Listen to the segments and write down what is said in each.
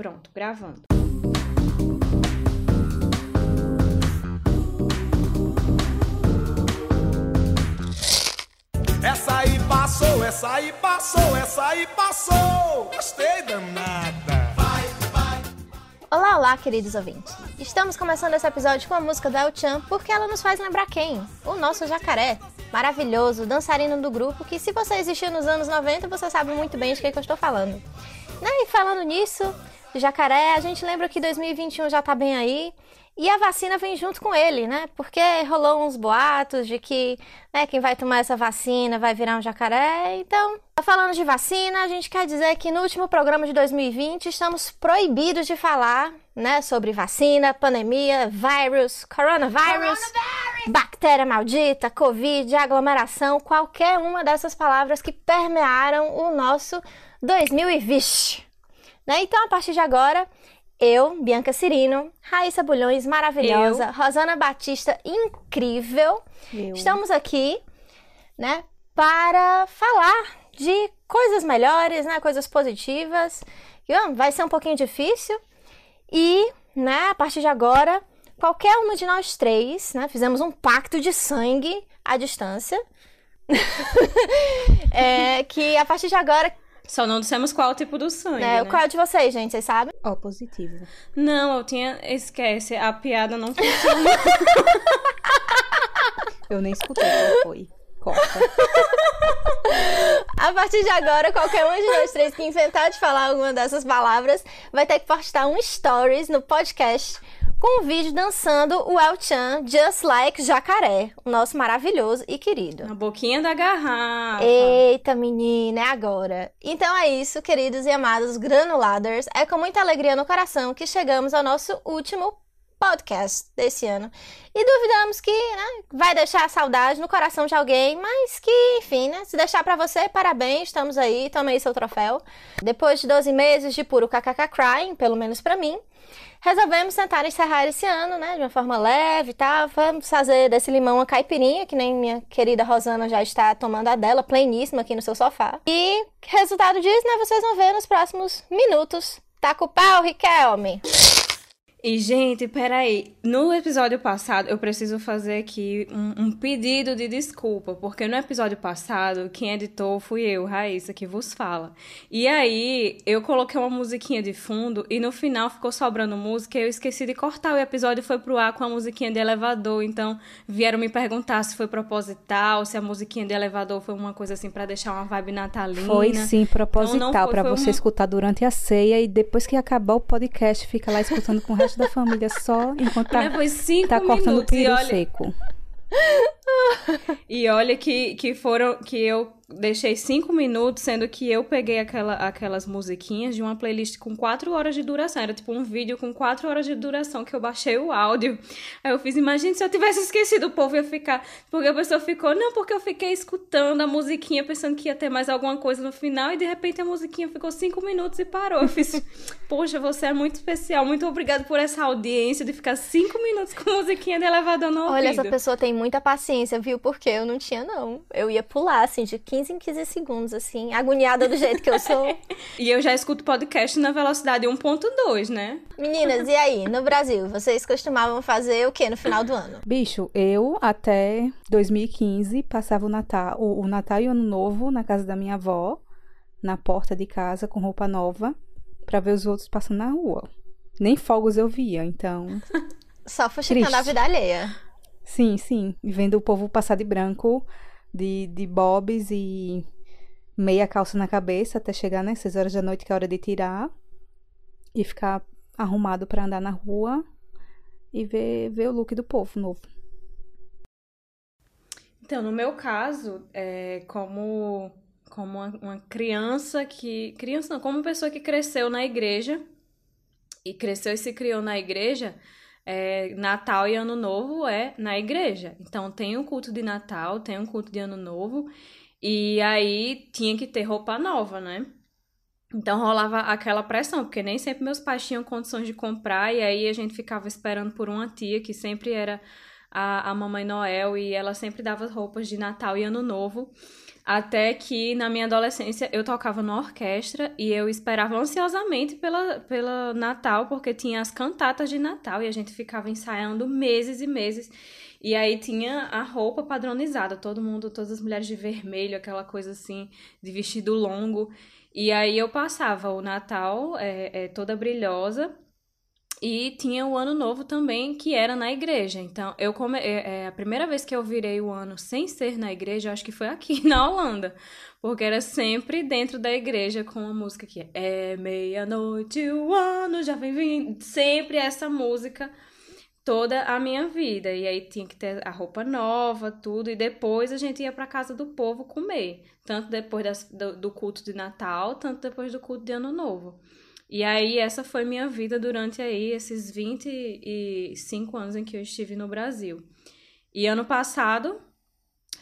Pronto, gravando. Essa aí passou, essa aí passou, essa aí passou. Gostei danada. Vai, vai. Olá, olá, queridos ouvintes. Estamos começando esse episódio com a música da El Chan porque ela nos faz lembrar quem? O nosso jacaré. Maravilhoso, dançarino do grupo, que se você existiu nos anos 90, você sabe muito bem de que, que eu estou falando. Né? E falando nisso, jacaré, a gente lembra que 2021 já tá bem aí. E a vacina vem junto com ele, né? Porque rolou uns boatos de que né, quem vai tomar essa vacina vai virar um jacaré. Então, falando de vacina, a gente quer dizer que no último programa de 2020 estamos proibidos de falar né, sobre vacina, pandemia, vírus, coronavírus, coronavírus, bactéria maldita, covid, aglomeração, qualquer uma dessas palavras que permearam o nosso 2020. Né? Então, a partir de agora, eu, Bianca Cirino, Raíssa Bulhões, maravilhosa, eu. Rosana Batista, incrível, eu. estamos aqui, né, para falar de coisas melhores, né, coisas positivas. Vai ser um pouquinho difícil e, né, a partir de agora, qualquer uma de nós três, né, fizemos um pacto de sangue à distância. é, que a partir de agora só não dissemos qual tipo do sangue. É, né? Qual é de vocês, gente? Vocês sabem? Ó, positivo. Não, eu tinha. Esquece, a piada não funciona. eu nem escutei qual foi. Corta. A partir de agora, qualquer um de nós três que inventar de falar alguma dessas palavras vai ter que postar um stories no podcast com um vídeo dançando o El Chan Just Like Jacaré, o nosso maravilhoso e querido. Na boquinha da garrafa. Eita, menina, é agora. Então é isso, queridos e amados granuladers. É com muita alegria no coração que chegamos ao nosso último podcast desse ano. E duvidamos que né, vai deixar saudade no coração de alguém, mas que, enfim, né? Se deixar para você, parabéns, estamos aí, toma aí seu troféu. Depois de 12 meses de puro kkk crying, pelo menos para mim, resolvemos tentar encerrar esse ano, né, de uma forma leve e tal. Vamos fazer desse limão uma caipirinha, que nem minha querida Rosana já está tomando a dela, pleníssima aqui no seu sofá. E resultado disso, né, vocês vão ver nos próximos minutos. Tá o pau, Riquelme? E, gente, peraí. No episódio passado, eu preciso fazer aqui um, um, pedido de desculpa, porque no episódio passado, quem editou fui eu, Raíssa, que vos fala. E aí, eu coloquei uma musiquinha de fundo e no final ficou sobrando música e eu esqueci de cortar. O episódio foi pro ar com a musiquinha de elevador, então vieram me perguntar se foi proposital, se a musiquinha de elevador foi uma coisa assim para deixar uma vibe natalina. Foi sim, proposital, para você uma... escutar durante a ceia e depois que acabar o podcast, fica lá escutando com o resto da família só enquanto tá, tá cortando o olha... seco. e olha que, que foram que eu deixei cinco minutos, sendo que eu peguei aquela, aquelas musiquinhas de uma playlist com quatro horas de duração. Era tipo um vídeo com quatro horas de duração que eu baixei o áudio. Aí eu fiz, imagine se eu tivesse esquecido, o povo ia ficar. Porque a pessoa ficou, não, porque eu fiquei escutando a musiquinha pensando que ia ter mais alguma coisa no final e de repente a musiquinha ficou cinco minutos e parou. Eu fiz, poxa, você é muito especial, muito obrigado por essa audiência de ficar cinco minutos com musiquinha de elevador no Olha, ouvido. essa pessoa tem muita paciência, viu? Porque eu não tinha, não. Eu ia pular, assim, de 15 15 em 15 segundos, assim, agoniada do jeito que eu sou. e eu já escuto podcast na velocidade 1.2, né? Meninas, e aí, no Brasil, vocês costumavam fazer o que no final do ano? Bicho, eu até 2015 passava o Natal, o, o Natal e o Ano Novo na casa da minha avó, na porta de casa com roupa nova, para ver os outros passando na rua. Nem fogos eu via, então. Só fuxicando a vida alheia. Sim, sim. Vendo o povo passar de branco de, de bobs e meia calça na cabeça até chegar, né? Seis horas da noite, que é hora de tirar. E ficar arrumado para andar na rua e ver, ver o look do povo novo. Então, no meu caso, é, como, como uma, uma criança que. Criança não, como pessoa que cresceu na igreja e cresceu e se criou na igreja, é, Natal e Ano Novo é na igreja. Então tem o culto de Natal, tem o culto de Ano Novo, e aí tinha que ter roupa nova, né? Então rolava aquela pressão, porque nem sempre meus pais tinham condições de comprar, e aí a gente ficava esperando por uma tia que sempre era a, a Mamãe Noel, e ela sempre dava roupas de Natal e Ano Novo. Até que na minha adolescência eu tocava na orquestra e eu esperava ansiosamente pela, pela Natal, porque tinha as cantatas de Natal e a gente ficava ensaiando meses e meses. E aí tinha a roupa padronizada, todo mundo, todas as mulheres de vermelho, aquela coisa assim, de vestido longo. E aí eu passava o Natal é, é, toda brilhosa e tinha o ano novo também, que era na igreja. Então, eu come... é, é, a primeira vez que eu virei o ano sem ser na igreja, acho que foi aqui na Holanda. Porque era sempre dentro da igreja com a música que é meia-noite, o ano já vem vindo. Sempre essa música toda a minha vida. E aí tinha que ter a roupa nova, tudo. E depois a gente ia para casa do povo comer. Tanto depois das, do, do culto de Natal, tanto depois do culto de Ano Novo. E aí, essa foi minha vida durante aí esses 25 anos em que eu estive no Brasil. E ano passado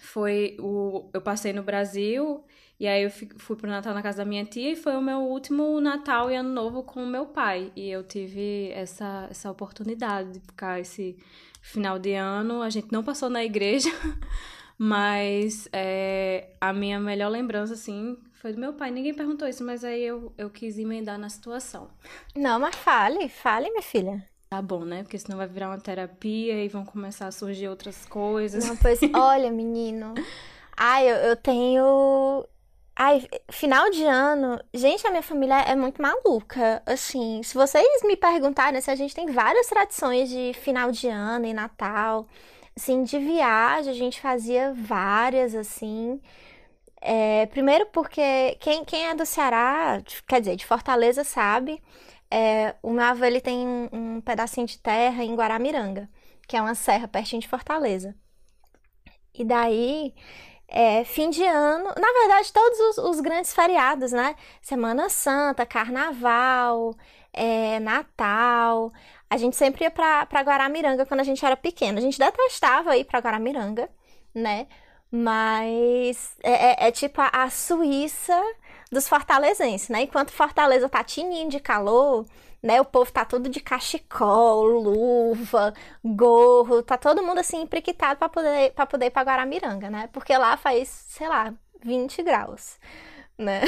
foi o eu passei no Brasil e aí eu fui pro Natal na casa da minha tia e foi o meu último Natal e Ano Novo com o meu pai. E eu tive essa essa oportunidade de ficar esse final de ano. A gente não passou na igreja, mas é, a minha melhor lembrança assim foi do meu pai. Ninguém perguntou isso, mas aí eu, eu quis emendar na situação. Não, mas fale, fale, minha filha. Tá bom, né? Porque senão vai virar uma terapia e vão começar a surgir outras coisas. Não, pois, olha, menino. Ai, eu, eu tenho. Ai, final de ano. Gente, a minha família é muito maluca. Assim, se vocês me perguntarem, se a gente tem várias tradições de final de ano e Natal. Assim, de viagem, a gente fazia várias, assim. É, primeiro porque quem, quem é do Ceará, quer dizer, de Fortaleza sabe, é, o meu avô ele tem um, um, pedacinho de terra em Guaramiranga, que é uma serra pertinho de Fortaleza. E daí, é, fim de ano, na verdade, todos os, os, grandes feriados, né? Semana Santa, Carnaval, é, Natal. A gente sempre ia pra Guaramiranga quando a gente era pequeno. A gente detestava ir pra Guaramiranga, né? Mas é, é, é tipo a, a, Suíça dos fortalezenses, né? Enquanto Fortaleza tá tininho de calor, né? O povo tá todo de cachecol, luva, gorro, tá todo mundo assim empriquitado para poder para poder ir pra Guaramiranga, né? Porque lá faz, sei lá, 20 graus, né?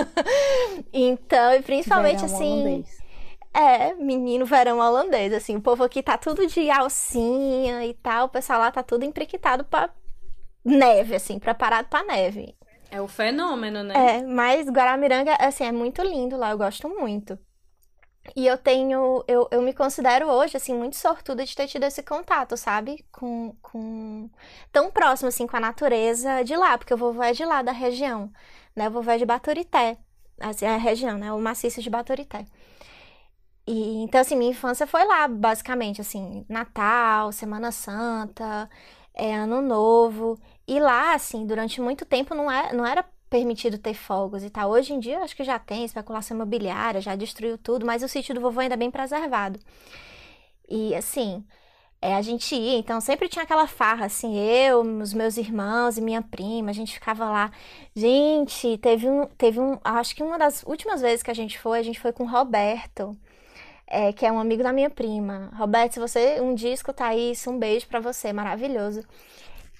então, e principalmente Verão assim, holandês. é, menino verão holandês, assim, o povo aqui tá tudo de alcinha e tal, o pessoal lá tá tudo empriquitado pra neve, assim, preparado pra neve. É o fenômeno, né? É, mas Guaramiranga, assim, é muito lindo lá, eu gosto muito. E eu tenho, eu, eu me considero hoje, assim, muito sortuda de ter tido esse contato, sabe? Com, com... Tão próximo, assim, com a natureza de lá, porque o vovô é de lá, da região, né? O vovô é de Baturité, assim, é a região, né? O maciço de Baturité. E, então, assim, minha infância foi lá, basicamente, assim, Natal, Semana Santa, é, Ano Novo. E lá, assim, durante muito tempo não, é, não era permitido ter fogos e tal. Hoje em dia, acho que já tem especulação imobiliária, já destruiu tudo, mas o sítio do vovô ainda é bem preservado. E, assim, é, a gente ia, então sempre tinha aquela farra, assim, eu, os meus irmãos e minha prima, a gente ficava lá. Gente, teve um, teve um, acho que uma das últimas vezes que a gente foi, a gente foi com o Roberto. É, que é um amigo da minha prima. Roberto, se você um dia escutar isso, um beijo para você, maravilhoso.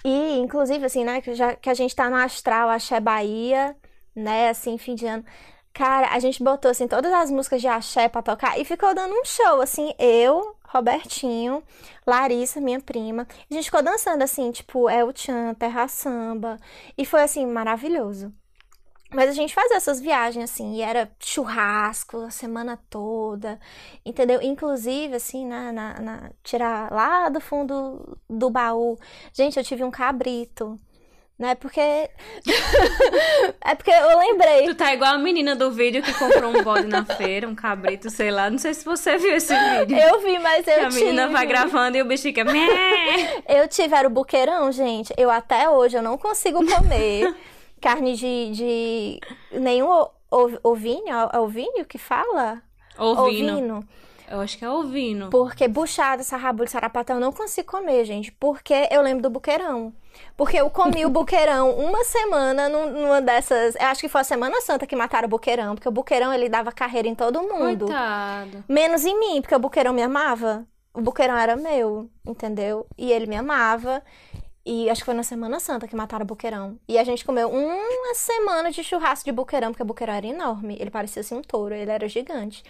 E, inclusive, assim, né, que, já, que a gente tá no Astral, Axé Bahia, né, assim, fim de ano. Cara, a gente botou, assim, todas as músicas de axé pra tocar e ficou dando um show, assim, eu, Robertinho, Larissa, minha prima. A gente ficou dançando, assim, tipo, El Chan, Terra Samba. E foi, assim, maravilhoso. Mas a gente fazia essas viagens, assim, e era churrasco a semana toda, entendeu? Inclusive, assim, na, na, na, tirar lá do fundo do baú. Gente, eu tive um cabrito, né? Porque. é porque eu lembrei. Tu tá igual a menina do vídeo que comprou um bode na feira, um cabrito, sei lá. Não sei se você viu esse vídeo. Eu vi, mas eu a tive. A menina vai gravando e o bicho fica. Eu tive, era o buqueirão, gente. Eu até hoje eu não consigo comer carne de, de nenhum o- o- ovinho, é ovinho que fala? Ovino. Ovino. Eu acho que é ovino. Porque buchada, sarrabulho, sarapatel eu não consigo comer, gente. Porque eu lembro do buqueirão. Porque eu comi o buqueirão uma semana num- numa dessas. Eu acho que foi a Semana Santa que mataram o buqueirão. Porque o buqueirão ele dava carreira em todo mundo. Coitado. Menos em mim, porque o buqueirão me amava. O buqueirão era meu, entendeu? E ele me amava. E acho que foi na Semana Santa que mataram o buqueirão. E a gente comeu uma semana de churrasco de buqueirão, porque o buqueirão era enorme. Ele parecia assim um touro, ele era gigante.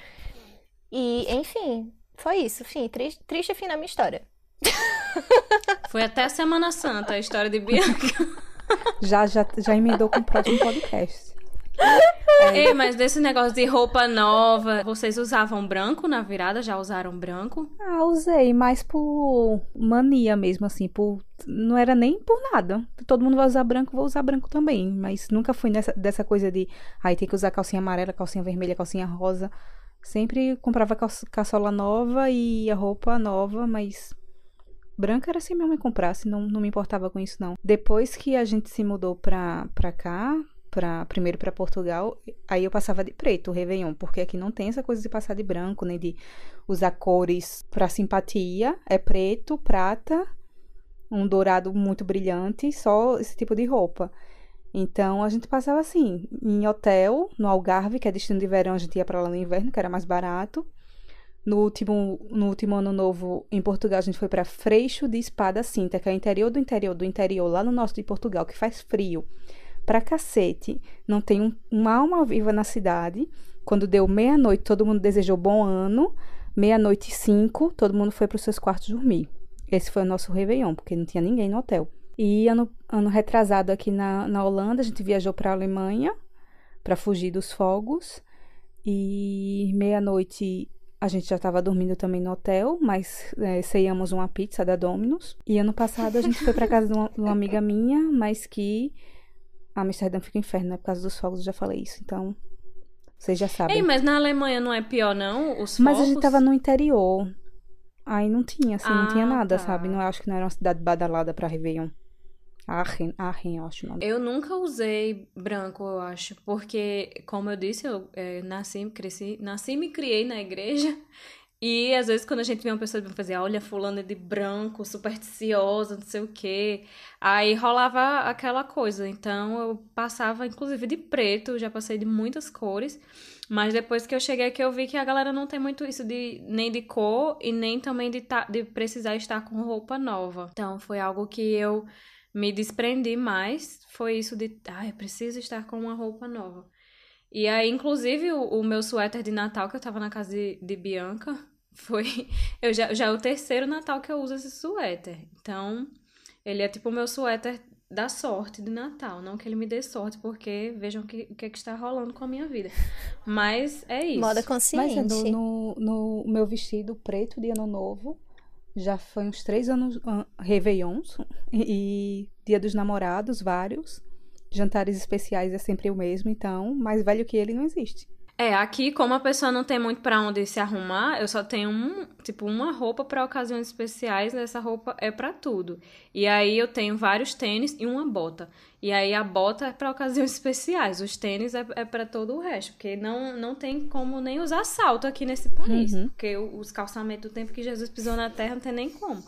E, enfim, foi isso. Fim, triste, triste fim na minha história. Foi até a Semana Santa a história de Bianca. Já, já, já emendou com o próximo podcast. Ei, mas desse negócio de roupa nova, vocês usavam branco na virada? Já usaram branco? Ah, usei, mas por mania mesmo, assim, por. Não era nem por nada. Todo mundo vai usar branco, vou usar branco também. Mas nunca fui nessa, dessa coisa de. Aí tem que usar calcinha amarela, calcinha vermelha, calcinha rosa. Sempre comprava caçola nova e a roupa nova, mas branca era se minha mãe comprasse, não, não me importava com isso não. Depois que a gente se mudou pra, pra cá, pra, primeiro para Portugal, aí eu passava de preto, o Réveillon, porque aqui não tem essa coisa de passar de branco, nem de usar cores para simpatia. É preto, prata, um dourado muito brilhante, só esse tipo de roupa. Então a gente passava assim, em hotel, no Algarve, que é destino de verão, a gente ia para lá no inverno, que era mais barato. No último, no último ano novo, em Portugal, a gente foi para Freixo de Espada Cinta, que é o interior do interior do interior, lá no norte de Portugal, que faz frio pra cacete. Não tem um, uma alma viva na cidade. Quando deu meia-noite, todo mundo desejou bom ano. Meia-noite e cinco, todo mundo foi para os seus quartos dormir. Esse foi o nosso Réveillon, porque não tinha ninguém no hotel. E ano, ano retrasado aqui na, na Holanda, a gente viajou para Alemanha para fugir dos fogos. E meia-noite a gente já estava dormindo também no hotel, mas é, ceiamos uma pizza da Domino's. E ano passado a gente foi para casa de uma, de uma, amiga minha, mas que Amsterdã fica inferno, né? Por causa dos fogos, eu já falei isso. Então, vocês já sabem. Ei, mas na Alemanha não é pior, não? Os fogos? Mas a gente tava no interior. Aí não tinha, assim, ah, não tinha nada, tá. sabe? Não acho que não era uma cidade badalada pra Réveillon. Aachen, Aachen, eu acho o nome. Eu nunca usei branco, eu acho, porque, como eu disse, eu é, nasci, cresci, nasci e me criei na igreja. E às vezes quando a gente vê uma pessoa fazer, olha, fulano de branco, supersticiosa, não sei o quê, aí rolava aquela coisa. Então eu passava, inclusive, de preto, já passei de muitas cores. Mas depois que eu cheguei aqui, eu vi que a galera não tem muito isso de nem de cor e nem também de, ta, de precisar estar com roupa nova. Então foi algo que eu me desprendi mais foi isso de, ah, eu preciso estar com uma roupa nova. E aí, inclusive, o, o meu suéter de Natal, que eu tava na casa de, de Bianca, foi. Eu já, já é o terceiro Natal que eu uso esse suéter. Então, ele é tipo o meu suéter da sorte de Natal. Não que ele me dê sorte, porque vejam o que, que, é que está rolando com a minha vida. Mas é isso. Moda consciente. Mas no, no, no meu vestido preto de ano novo, já foi uns três anos, uh, Réveillons e Dia dos Namorados, vários. Jantares especiais é sempre o mesmo, então, mais velho que ele não existe. É, aqui, como a pessoa não tem muito para onde se arrumar, eu só tenho um, tipo, uma roupa para ocasiões especiais, essa roupa é para tudo. E aí eu tenho vários tênis e uma bota. E aí a bota é para ocasiões especiais, os tênis é, é para todo o resto, porque não, não tem como nem usar salto aqui nesse país, uhum. porque os calçamentos do tempo que Jesus pisou na terra não tem nem como.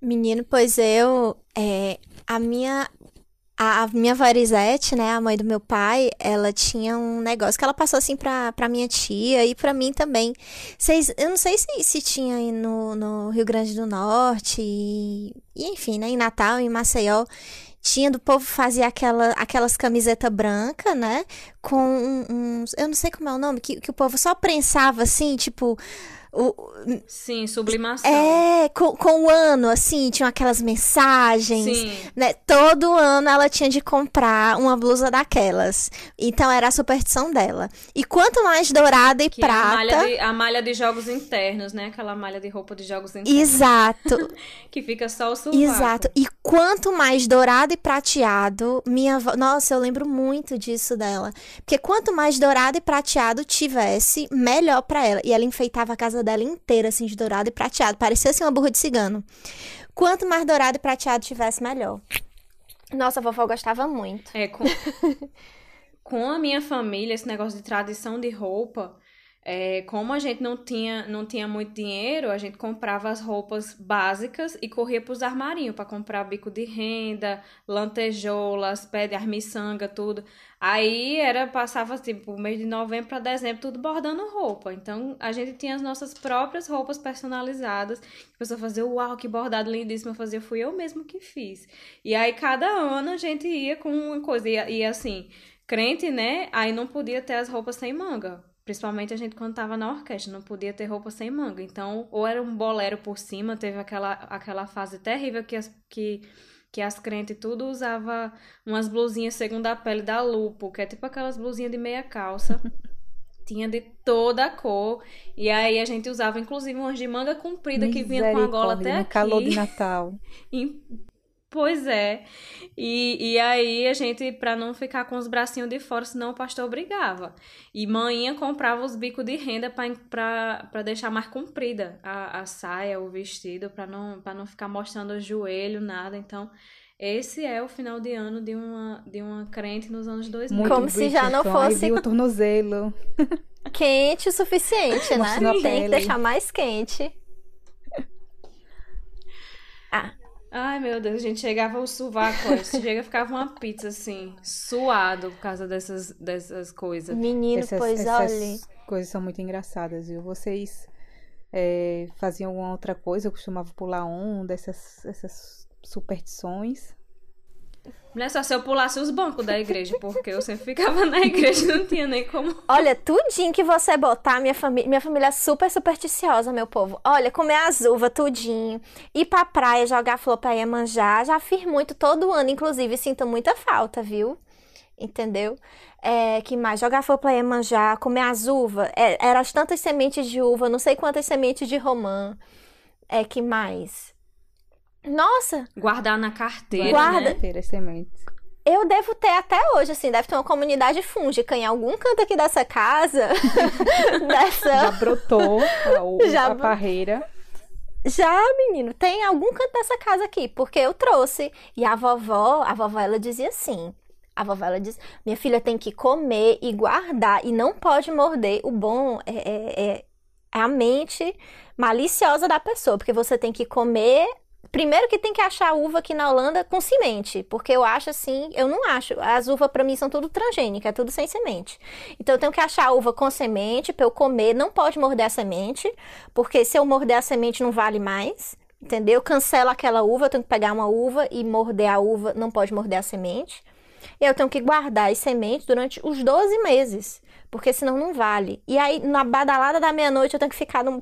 Menino, pois eu, é, a minha a, minha varizete, né, a mãe do meu pai, ela tinha um negócio que ela passou assim pra, pra minha tia e pra mim também. Vocês, eu não sei se, se tinha aí no, no Rio Grande do Norte e, e, enfim, né, em Natal, em Maceió. Tinha do povo fazia aquela, aquelas camisetas brancas, né? Com uns. Eu não sei como é o nome, que, que o povo só prensava assim, tipo o, Sim, sublimação. É, com, com o ano, assim, tinham aquelas mensagens. Sim. Né? Todo ano ela tinha de comprar uma blusa daquelas. Então era a superstição dela. E quanto mais dourada e que prata. É a, malha de, a malha de jogos internos, né? Aquela malha de roupa de jogos internos. Exato. que fica só o sovaco. Exato. E quanto mais dourado e prateado, minha avó. Nossa, eu lembro muito disso dela. Porque quanto mais dourado e prateado tivesse, melhor para ela. E ela enfeitava a casa dela inteira, assim, de dourado e prateado. Parecia assim uma burra de cigano. Quanto mais dourado e prateado tivesse, melhor. Nossa, a vovó gostava muito. É, com, com a minha família, esse negócio de tradição de roupa, é, como a gente não tinha, não tinha muito dinheiro, a gente comprava as roupas básicas e corria para os armarinhos para comprar bico de renda, lantejoulas, pé de armiçanga, tudo. Aí era, passava tipo, mês de novembro para dezembro, tudo bordando roupa. Então a gente tinha as nossas próprias roupas personalizadas. A pessoa fazia, uau, que bordado lindíssimo. Eu fazia, fui eu mesmo que fiz. E aí cada ano a gente ia com uma coisa. E, e assim, crente, né? Aí não podia ter as roupas sem manga. Principalmente a gente quando tava na orquestra, não podia ter roupa sem manga. Então, ou era um bolero por cima, teve aquela, aquela fase terrível que as, que, que as crentes tudo usava umas blusinhas segundo a pele da Lupo, que é tipo aquelas blusinhas de meia calça. Tinha de toda a cor. E aí a gente usava, inclusive, umas de manga comprida que vinha com a gola até no aqui. calor de Natal. Pois é. E, e aí a gente, pra não ficar com os bracinhos de fora, senão o pastor brigava. E manhã comprava os bicos de renda pra deixar mais comprida a, a saia, o vestido, pra não, pra não ficar mostrando o joelho, nada. Então, esse é o final de ano de uma, de uma crente nos anos 2000. Muito Como se já não fosse- o tornozelo. Quente o suficiente, né? Tem que deixar mais quente. Ah, Ai, meu Deus, a gente chegava o sovaco, ó, chega ficava uma pizza assim, suado por causa dessas, dessas coisas. menino, Essas, pois essas olhe. coisas são muito engraçadas, viu? Vocês é, faziam alguma outra coisa? Eu costumava pular onda, essas, essas superstições. É só se eu pulasse os bancos da igreja, porque eu sempre ficava na igreja, não tinha nem como. Olha, tudinho que você botar, minha família, minha família é super supersticiosa, meu povo. Olha, comer as uvas, tudinho. Ir pra praia, jogar flor pra Iemanjá. Já fiz muito todo ano, inclusive, sinto muita falta, viu? Entendeu? É, que mais? Jogar flor pra Iemanjá, comer as uvas. É, eram as tantas sementes de uva, não sei quantas sementes de romã. É, que mais? Nossa, Guardar na carteira, Guarda. né? As sementes. eu devo ter até hoje, assim, deve ter uma comunidade fúngica em algum canto aqui dessa casa. dessa. Já brotou a, Já a parreira. Já, menino, tem algum canto dessa casa aqui, porque eu trouxe. E a vovó, a vovó, ela dizia assim. A vovó, ela diz, minha filha tem que comer e guardar e não pode morder. O bom é, é- é- é a mente maliciosa da pessoa, porque você tem que comer. Primeiro que tem que achar uva aqui na Holanda com semente, porque eu acho assim, eu não acho. As uvas pra mim são tudo transgênica, é tudo sem semente. Então eu tenho que achar uva com semente pra eu comer, não pode morder a semente, porque se eu morder a semente não vale mais, entendeu? Cancela aquela uva, eu tenho que pegar uma uva e morder a uva, não pode morder a semente. Eu tenho que guardar as sementes durante os 12 meses, porque senão não vale. E aí, na badalada da meia-noite, eu tenho que ficar num...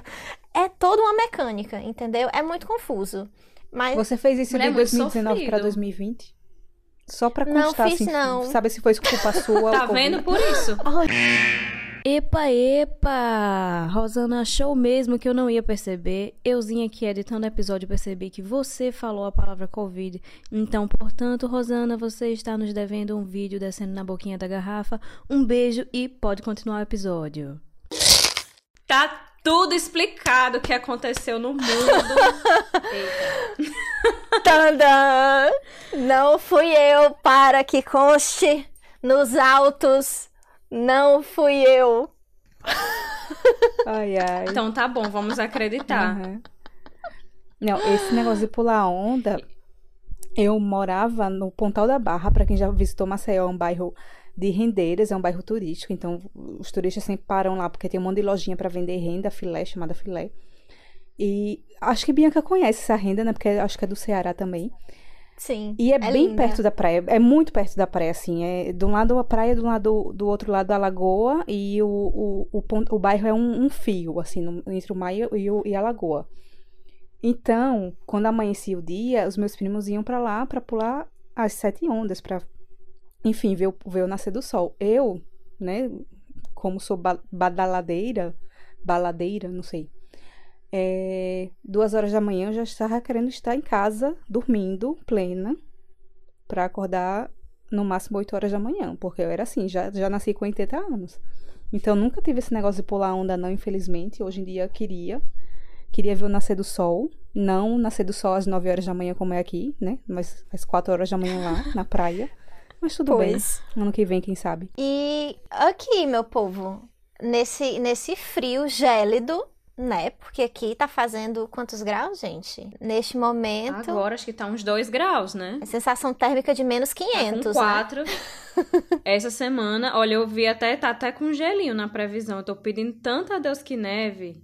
É toda uma mecânica, entendeu? É muito confuso. Mas Você fez isso de é muito 2019 para sofrido. 2020? Só pra Não constar, fiz, assim, não. saber se foi culpa sua Tá ou Covid. vendo por isso? Epa, epa! Rosana achou mesmo que eu não ia perceber. Euzinha aqui editando o episódio percebi que você falou a palavra Covid. Então, portanto, Rosana, você está nos devendo um vídeo descendo na boquinha da garrafa. Um beijo e pode continuar o episódio. Tá tudo explicado o que aconteceu no mundo. Eita. Tandã! Não fui eu, para que conste nos autos. Não fui eu. Ai, ai. Então tá bom, vamos acreditar. Aham. Não, esse negócio de pular onda, eu morava no Pontal da Barra, pra quem já visitou Maceió, é um bairro de rendeiras, é um bairro turístico, então os turistas sempre param lá porque tem um monte de lojinha pra vender renda, filé, chamada filé. E acho que Bianca conhece essa renda, né? Porque acho que é do Ceará também. Sim. E é, bem linda. perto da praia, é muito perto da praia, assim. É de um lado a praia, do lado do outro lado a lagoa, e o, o, o, pon- o bairro é um, um fio, assim, no- entre o mar e, o- e a lagoa. Então, quando amanhecia o dia, os meus primos iam pra lá pra pular as sete ondas, pra, enfim, ver o, nascer do sol. Eu, né, como sou ba badaladeira, baladeira, não sei. É, duas horas da manhã eu já estava querendo estar em casa, dormindo, plena, pra acordar no máximo 8 horas da manhã, porque eu era assim, já, já nasci com 80 anos. Então nunca tive esse negócio de pular onda, não, infelizmente. Hoje em dia eu queria. Queria ver o nascer do sol. Não nascer do sol às 9 horas da manhã, como é aqui, né? Mas às 4 horas da manhã lá, na praia. Mas tudo Pois. bem. Ano que vem, quem sabe. E aqui, meu povo, nesse, nesse frio gélido, né? Porque aqui tá fazendo quantos graus, gente? Neste momento. Agora acho que tá uns 2 graus, né? A sensação térmica de menos 500, Tá 4. Essa semana, olha, eu vi até, tá até com gelinho na previsão. Eu tô pedindo tanto a Deus que neve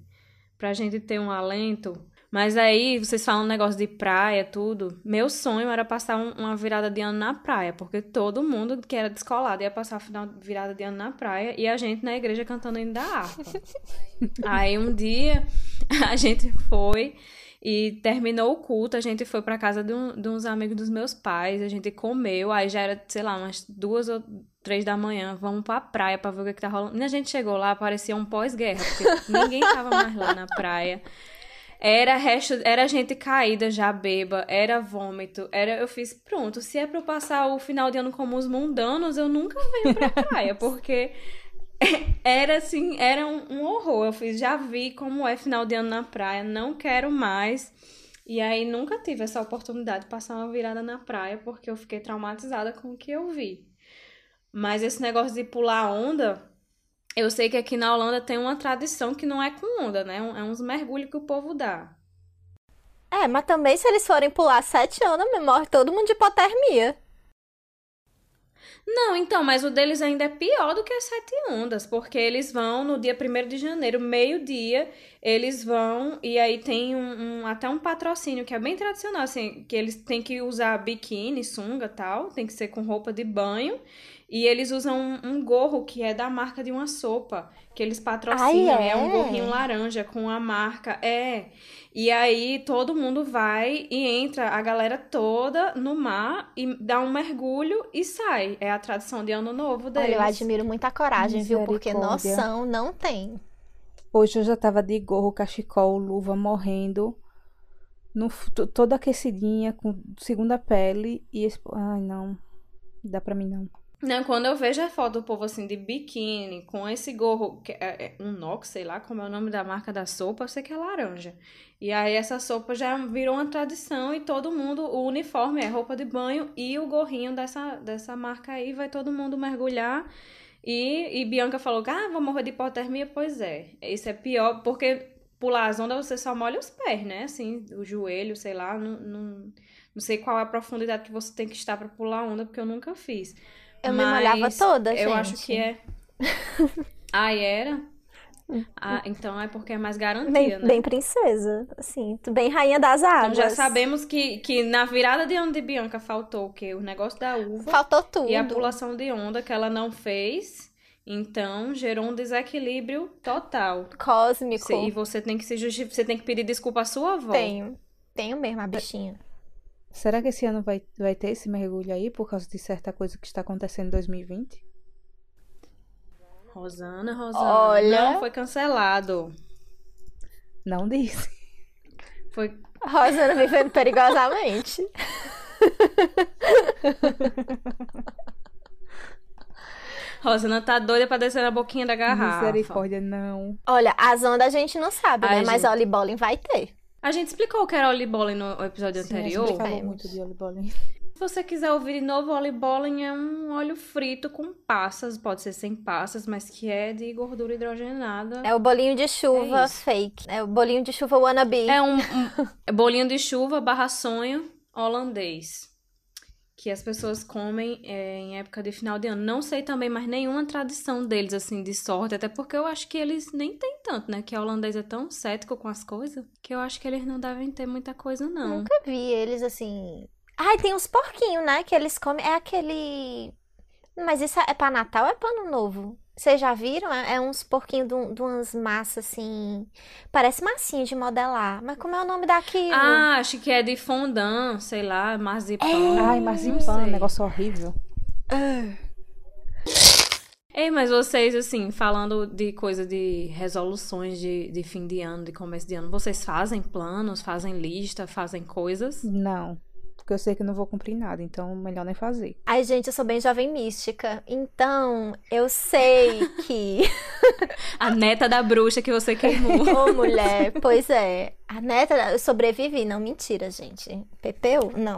pra gente ter um alento. Mas aí, vocês falam um negócio de praia, tudo. Meu sonho era passar um- uma virada de ano na praia, porque todo mundo que era descolado ia passar a final virada de ano na praia e a gente na igreja cantando hino da harpa. aí um dia a gente foi e terminou o culto, a gente foi pra casa de, um- de uns amigos dos meus pais, a gente comeu, aí já era, sei lá, umas duas ou três da manhã, vamos pra praia pra ver o que, que tá rolando. E a gente chegou lá, parecia um pós-guerra, porque ninguém tava mais lá na praia. Era resto, era gente caída já beba, era vômito, era eu fiz, pronto, se é pra eu passar o final de ano como os mundanos, eu nunca venho pra praia, porque era assim, era um, um horror. Eu fiz, já vi como é final de ano na praia, não quero mais. E aí nunca tive essa oportunidade de passar uma virada na praia, porque eu fiquei traumatizada com o que eu vi. Mas esse negócio de pular onda, eu sei que aqui na Holanda tem uma tradição que não é com onda, né? É uns mergulhos que o povo dá. É, mas também se eles forem pular sete anos, morre todo mundo de hipotermia. Não, então, mas o deles ainda é pior do que as sete ondas, porque eles vão no dia 1 de janeiro, meio-dia, eles vão, e aí tem um, um- até um patrocínio que é bem tradicional, assim, que eles têm que usar biquíni, sunga tal, tem que ser com roupa de banho, e eles usam um, um gorro que é da marca de uma sopa, que eles patrocinam, Ai, é um é? gorrinho laranja com a marca, é. E aí todo mundo vai e entra, a galera toda no mar e dá um mergulho e sai. É a tradição de ano novo deles. Olha, eu admiro muita coragem, viu? Porque noção não tem. Hoje eu já tava de gorro, cachecol, luva, morrendo. No, toda aquecidinha, com segunda pele. E. Ai, não. Dá pra mim, não. Não, quando eu vejo a foto do povo assim de biquíni, com esse gorro, que é, é um Nox, sei lá como é o nome da marca da sopa, eu sei que é laranja. E aí essa sopa já virou uma tradição e todo mundo, o uniforme é roupa de banho e o gorrinho dessa, dessa marca aí, vai todo mundo mergulhar. E, e Bianca falou ah, vou morrer de hipotermia, pois é. Isso é pior, porque pular as ondas você só molha os pés, né? Assim, o joelho, sei lá, não, não, não sei qual é a profundidade que você tem que estar pra pular onda, porque eu nunca fiz. Eu me molhava Mas toda, Eu gente. acho que é. Ah, era? Ah, então é porque é mais garantia, Bem, né? bem princesa, assim, bem rainha das Então águas. já sabemos que, que na virada de ano de Bianca faltou o quê? O negócio da uva Faltou tudo. e a pulação de onda que ela não fez. Então gerou um desequilíbrio total. Cósmico. E você tem que se justificar, você tem que pedir desculpa à sua avó. Tenho. Tenho mesmo a bichinha. Será que esse ano vai, vai ter esse mergulho aí por causa de certa coisa que está acontecendo em 2020? Rosana, Rosana. Olha. Não, foi cancelado. Não disse. Foi Rosana vivendo perigosamente. Rosana tá doida pra descer na boquinha da garrafa. Misericórdia, não. Olha, as ondas a gente não sabe, Ai, né? Mas gente. Oli Bowling vai ter. A gente explicou o que era Oli Bowling no episódio Sim, a anterior. gente falou muito de olibolinha. Se você quiser ouvir de novo, Oli Bowling é um óleo frito com passas, pode ser sem passas, mas que é de gordura hidrogenada. É o bolinho de chuva É fake. É o bolinho de chuva wannabe. É um, um bolinho de chuva barra sonho holandês. Que as pessoas comem é, em época de final de ano. Não sei também mais nenhuma tradição deles, assim, de sorte. Até porque eu acho que eles nem têm tanto, né? Que a holandês é tão cético com as coisas. Que eu acho que eles não devem ter muita coisa, não. Nunca vi eles assim. Ai, tem uns porquinhos, né? Que eles comem. É aquele. Mas isso é pra Natal ou é pra Ano Novo? Vocês já viram? É, é uns porquinhos de, um- de umas massas assim. Parece massinha de modelar. Mas como é o nome daquilo? Ah, acho que é de fondant, sei lá, marzipan. Ai, não marzipan, negócio horrível. Ei, mas vocês, assim, falando de coisa de resoluções de, de fim de ano, de começo de ano, vocês fazem planos, fazem lista, fazem coisas? Não. Porque eu sei que eu não vou cumprir nada, então melhor nem fazer. Ai, gente, eu sou bem jovem mística. Então, eu sei que. A neta da bruxa que você queimou. Ô, mulher, pois é. A neta, eu sobrevivi. Não, mentira, gente. Pepeu? Não.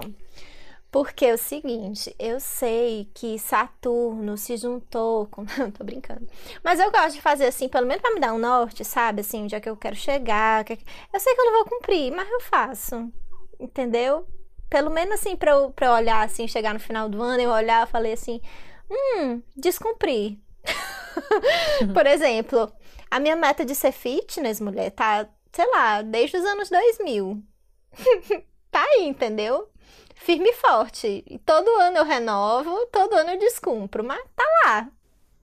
Porque é o seguinte, eu sei que Saturno se juntou com. tô brincando. Mas eu gosto de fazer assim, pelo menos pra me dar um norte, sabe? Assim, onde é que eu quero chegar. Que... Eu sei que eu não vou cumprir, mas eu faço. Entendeu? Pelo menos assim, pra eu, pra eu olhar assim, chegar no final do ano, eu olhar e falei assim: hum, descumpri. Por exemplo, a minha meta de ser fitness, mulher, tá, sei lá, desde os anos 2000. tá aí, entendeu? Firme e forte. E todo ano eu renovo, todo ano eu descumpro, mas tá lá.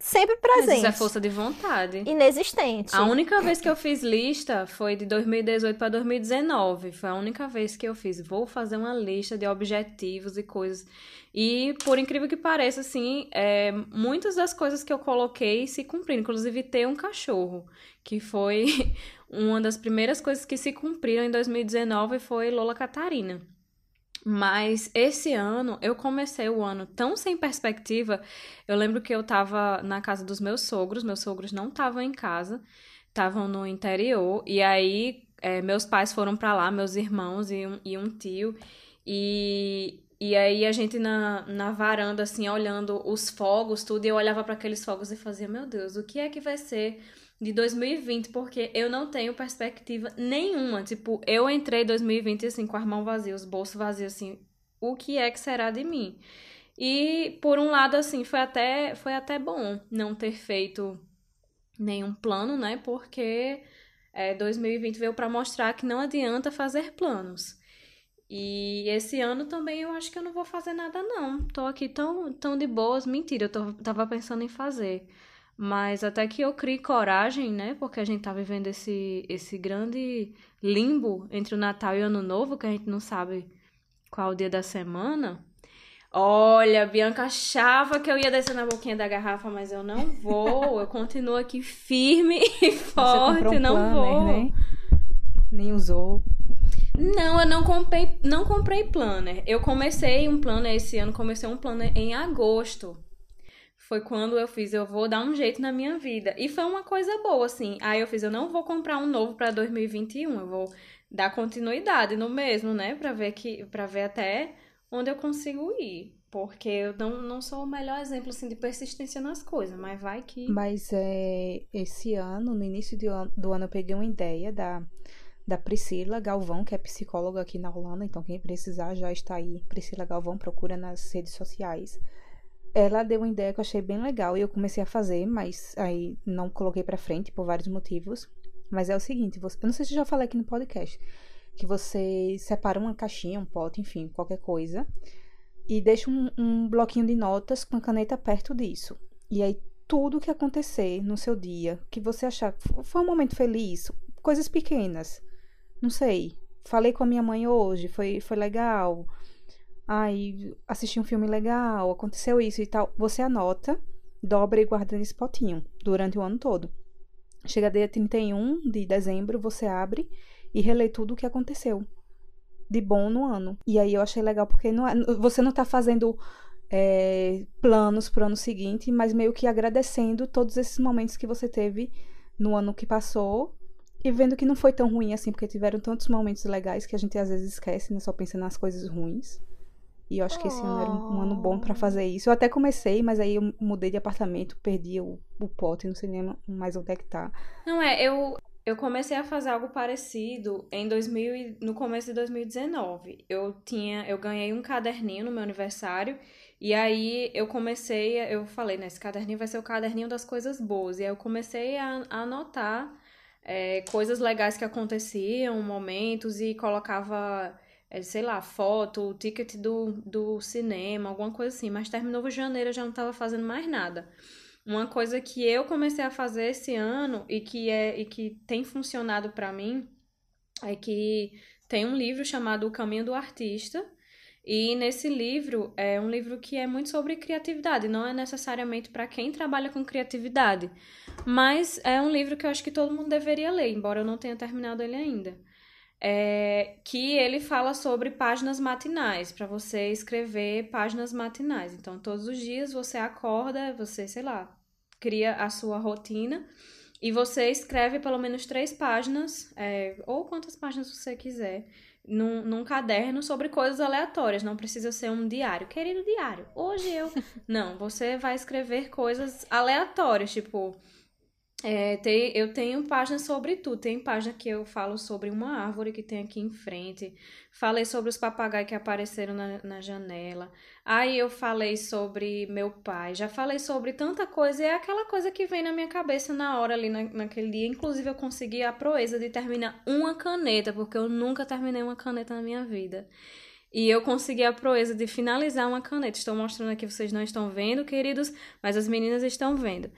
Sempre presente. Mas isso é força de vontade. Inexistente. A única vez que eu fiz lista foi de 2018 para 2019. Foi a única vez que eu fiz. Vou fazer uma lista de objetivos e coisas. E, por incrível que pareça, assim, é, muitas das coisas que eu coloquei se cumpriram. Inclusive, ter um cachorro, que foi uma das primeiras coisas que se cumpriram em 2019 foi Lola Catarina. Mas esse ano eu comecei o ano tão sem perspectiva. Eu lembro que eu tava na casa dos meus sogros, meus sogros não estavam em casa, estavam no interior, e aí é, meus pais foram para lá, meus irmãos e um, e um tio, e, e aí a gente na, na varanda, assim, olhando os fogos, tudo, e eu olhava para aqueles fogos e fazia, meu Deus, o que é que vai ser de 2020, porque eu não tenho perspectiva nenhuma. Tipo, eu entrei em 2020 assim, com as mãos vazias, os bolsos vazios, assim, o que é que será de mim? E por um lado, assim, foi até, foi até bom não ter feito nenhum plano, né? Porque é, 2020 veio para mostrar que não adianta fazer planos. E esse ano também eu acho que eu não vou fazer nada, não. Tô aqui tão, tão de boas. Mentira, eu tô, tava pensando em fazer. Mas até que eu crie coragem, né? Porque a gente tá vivendo esse, esse grande limbo entre o Natal e o Ano Novo, que a gente não sabe qual o dia da semana. Olha, Bianca achava que eu ia descer na boquinha da garrafa, mas eu não vou. Eu continuo aqui firme e forte, um não planner, vou. Né? Nem usou. Não, eu não comprei, não comprei planner. Eu comecei um planner esse ano, comecei um planner em agosto foi quando eu fiz, eu vou dar um jeito na minha vida. E foi uma coisa boa, assim. Aí eu fiz, eu não vou comprar um novo para 2021, eu vou dar continuidade no mesmo, né, para ver que para ver até onde eu consigo ir. Porque eu não, não sou o melhor exemplo assim, de persistência nas coisas, mas vai que. Mas é, esse ano, no início do ano, do ano, eu peguei uma ideia da, da Priscila Galvão, que é psicóloga aqui na Holanda. Então, quem precisar já está aí. Priscila Galvão, procura nas redes sociais ela deu uma ideia que eu achei bem legal e eu comecei a fazer, mas aí não coloquei para frente por vários motivos. Mas é o seguinte, você, eu não sei se eu já falei aqui no podcast, que você separa uma caixinha, um pote, enfim, qualquer coisa, e deixa um, um bloquinho de notas com a caneta perto disso. E aí tudo que acontecer no seu dia, que você achar foi um momento feliz, coisas pequenas, não sei, falei com a minha mãe hoje, foi, foi legal ai, assisti um filme legal, aconteceu isso e tal. Você anota, dobra e guarda nesse potinho durante o ano todo. Chega dia 31 de dezembro, você abre e relê tudo o que aconteceu de bom no ano. E aí eu achei legal porque não é, você não tá fazendo é, planos pro ano seguinte, mas meio que agradecendo todos esses momentos que você teve no ano que passou e vendo que não foi tão ruim assim, porque tiveram tantos momentos legais que a gente às vezes esquece, né? Só pensa nas coisas ruins. E eu acho que esse ano era um ano bom para fazer isso. Eu até comecei, mas aí eu mudei de apartamento, perdi o, o pote, não sei nem mais onde é que tá. Não é, eu eu comecei a fazer algo parecido em 2000 no começo de 2019. Eu tinha, eu ganhei um caderninho no meu aniversário e aí eu comecei, eu falei, né, esse caderninho vai ser o caderninho das coisas boas. E aí eu comecei a, a anotar é, coisas legais que aconteciam, momentos e colocava é, sei lá, foto, ticket do, do cinema, alguma coisa assim. Mas terminou janeiro, eu já não estava fazendo mais nada. Uma coisa que eu comecei a fazer esse ano e que é e que tem funcionado para mim é que tem um livro chamado O Caminho do Artista. E nesse livro é um livro que é muito sobre criatividade, não é necessariamente para quem trabalha com criatividade, mas é um livro que eu acho que todo mundo deveria ler, embora eu não tenha terminado ele ainda é, que ele fala sobre páginas matinais, para você escrever páginas matinais. Então, todos os dias você acorda, você, sei lá, cria a sua rotina e você escreve pelo menos três páginas, é, ou quantas páginas você quiser. num, num caderno sobre coisas aleatórias. Não precisa ser um diário. Querido diário, hoje eu. Não, você vai escrever coisas aleatórias, tipo. É, tem, eu tenho páginas sobre tudo. Tem página que eu falo sobre uma árvore que tem aqui em frente. Falei sobre os papagaios que apareceram na, na janela. Aí eu falei sobre meu pai. Já falei sobre tanta coisa. E é aquela coisa que vem na minha cabeça na hora ali na, naquele dia. Inclusive, eu consegui a proeza de terminar uma caneta, porque eu nunca terminei uma caneta na minha vida. E eu consegui a proeza de finalizar uma caneta. Estou mostrando aqui, vocês não estão vendo, queridos, mas as meninas estão vendo.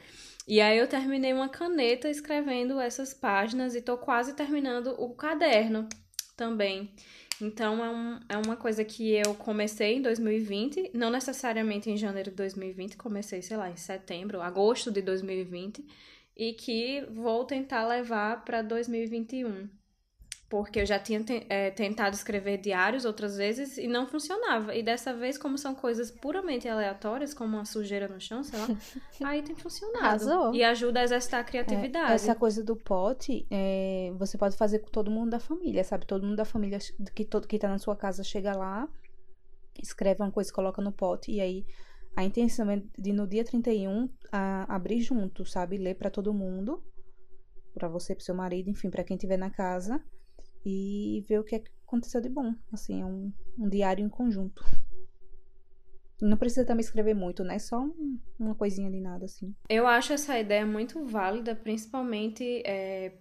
E aí eu terminei uma caneta escrevendo essas páginas e tô quase terminando o caderno também. Então é, um, é uma coisa que eu comecei em 2020, não necessariamente em janeiro de 2020, comecei, sei lá, em setembro, agosto de 2020, e que vou tentar levar para 2021 porque eu já tinha é, tentado escrever diários outras vezes e não funcionava. E dessa vez, como são coisas puramente aleatórias, como uma sujeira no chão, sei lá, aí tem funcionado. Arrasou. E ajuda a exercitar a criatividade. É, essa coisa do pote, é, você pode fazer com todo mundo da família, sabe? Todo mundo da família que, todo, que tá na sua casa chega lá, escreve uma coisa, coloca no pote, e aí a intenção é de no dia 31 a, abrir junto, sabe? Ler para todo mundo, para você, pro seu marido, enfim, para quem estiver na casa e ver o que aconteceu de bom. Assim, é um, um diário em conjunto. Não precisa também escrever muito, né? Só um, uma coisinha de nada, assim. Eu acho essa ideia muito válida, principalmente é,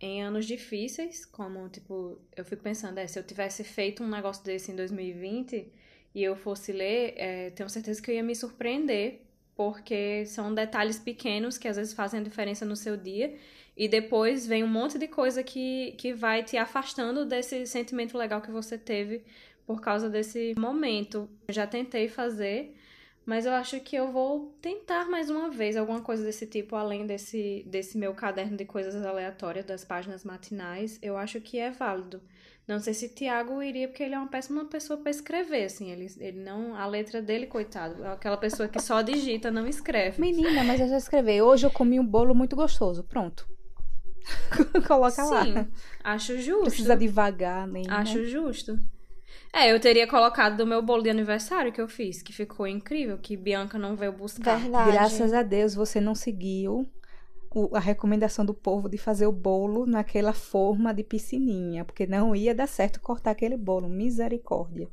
em anos difíceis, como, tipo, eu fico pensando, é, se eu tivesse feito um negócio desse em 2020 e eu fosse ler, é, tenho certeza que eu ia me surpreender, porque são detalhes pequenos que às vezes fazem a diferença no seu dia e depois vem um monte de coisa que, que vai te afastando desse sentimento legal que você teve por causa desse momento. Eu já tentei fazer, mas eu acho que eu vou tentar mais uma vez alguma coisa desse tipo, além desse, desse meu caderno de coisas aleatórias das páginas matinais. Eu acho que é válido. Não sei se Tiago iria, porque ele é uma péssima pessoa para escrever, assim. Ele, ele não. A letra dele, coitado, é aquela pessoa que só digita, não escreve. Menina, mas eu já escrevi. Hoje eu comi um bolo muito gostoso. Pronto. Coloca Sim, lá. Sim, acho justo. Precisa devagar, nem. Acho né? justo. É, eu teria colocado do meu bolo de aniversário que eu fiz, que ficou incrível, que Bianca não veio buscar. Verdade. Graças a Deus você não seguiu a recomendação do povo de fazer o bolo naquela forma de piscininha, porque não ia dar certo cortar aquele bolo. Misericórdia.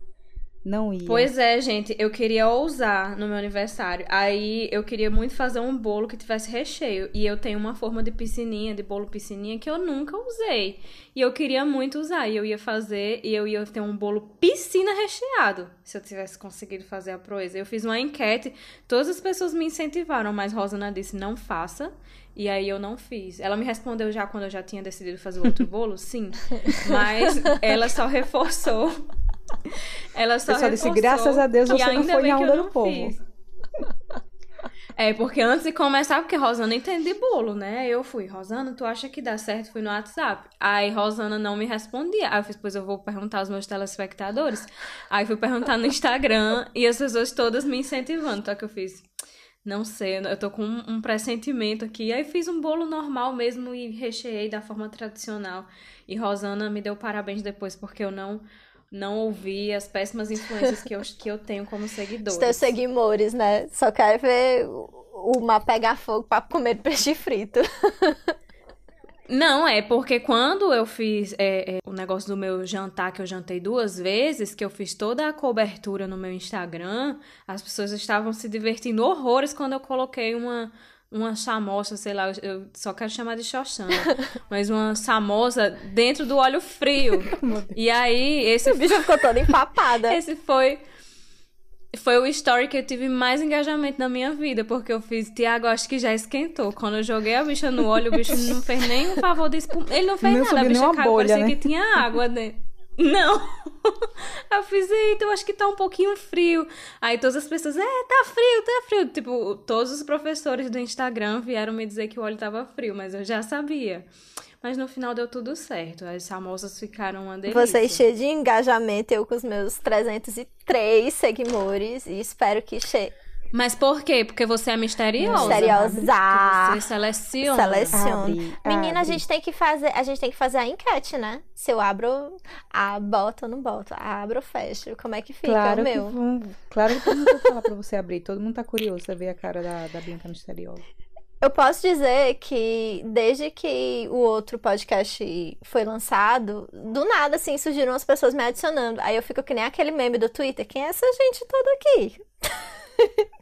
Não ia. Pois é, gente, eu queria ousar no meu aniversário. Aí eu queria muito fazer um bolo que tivesse recheio. E eu tenho uma forma de piscininha, de bolo piscininha, que eu nunca usei. E eu queria muito usar. E eu ia fazer, e eu ia ter um bolo piscina recheado. Se eu tivesse conseguido fazer a proeza. Eu fiz uma enquete, todas as pessoas me incentivaram, mas Rosana disse: não faça. E aí eu não fiz. Ela me respondeu já quando eu já tinha decidido fazer outro bolo, sim. Mas ela só reforçou ela só, só disse, graças a Deus você não foi na onda do povo. Fiz. É, porque antes de começar, porque Rosana entende de bolo, né? Eu fui, Rosana, tu acha que dá certo? Fui no WhatsApp. Aí Rosana não me respondia. Aí eu fiz, pois eu vou perguntar aos meus telespectadores. Aí fui perguntar no Instagram e as pessoas todas me incentivando. Só que eu fiz, não sei, eu tô com um pressentimento aqui. Aí fiz um bolo normal mesmo e recheei da forma tradicional. E Rosana me deu parabéns depois, porque eu não não ouvir as péssimas influências que eu, que eu tenho como seguidores. Os teus seguidores, né? Só quero ver o mar pegar fogo para comer peixe frito. Não, é porque quando eu fiz é, é, o negócio do meu jantar, que eu jantei duas vezes, que eu fiz toda a cobertura no meu Instagram, as pessoas estavam se divertindo horrores quando eu coloquei uma, uma chamoça, sei lá, eu só quero chamar de xoxana, mas uma samosa dentro do óleo frio. e aí, esse. O bicho ficou toda empapada. esse foi. Foi o story que eu tive mais engajamento na minha vida, porque eu fiz, Tiago, acho que já esquentou. Quando eu joguei a bicha no óleo, o bicho não fez nem um favor de espuma. Ele não fez não nada, a bicha caiu, bolha, parecia né? que tinha água dentro. Não. Eu fiz, eita, eu acho que tá um pouquinho frio. Aí todas as pessoas, é, tá frio, tá frio. Tipo, todos os professores do Instagram vieram me dizer que o óleo tava frio, mas eu já sabia. Mas no final deu tudo certo. As famosas ficaram uma delícia. Vocês cheios de engajamento, eu com os meus 303 seguidores. E espero que chegue Mas por quê? Porque você é misteriosa. Misteriosa. Você seleciona. Seleciona. Abre, Menina, a abre. gente tem que fazer, a gente tem que fazer a enquete, né? Se eu abro, a boto ou não boto, abro ou fecho, como é que fica Claro o que, meu? vão, claro que todo mundo vai falar pra você abrir. Todo mundo tá curioso pra ver a cara da, da Bianca misteriosa. Eu posso dizer que desde que o outro podcast foi lançado, do nada, assim, surgiram as pessoas me adicionando. Aí eu fico que nem aquele meme do Twitter. Quem é essa gente toda aqui?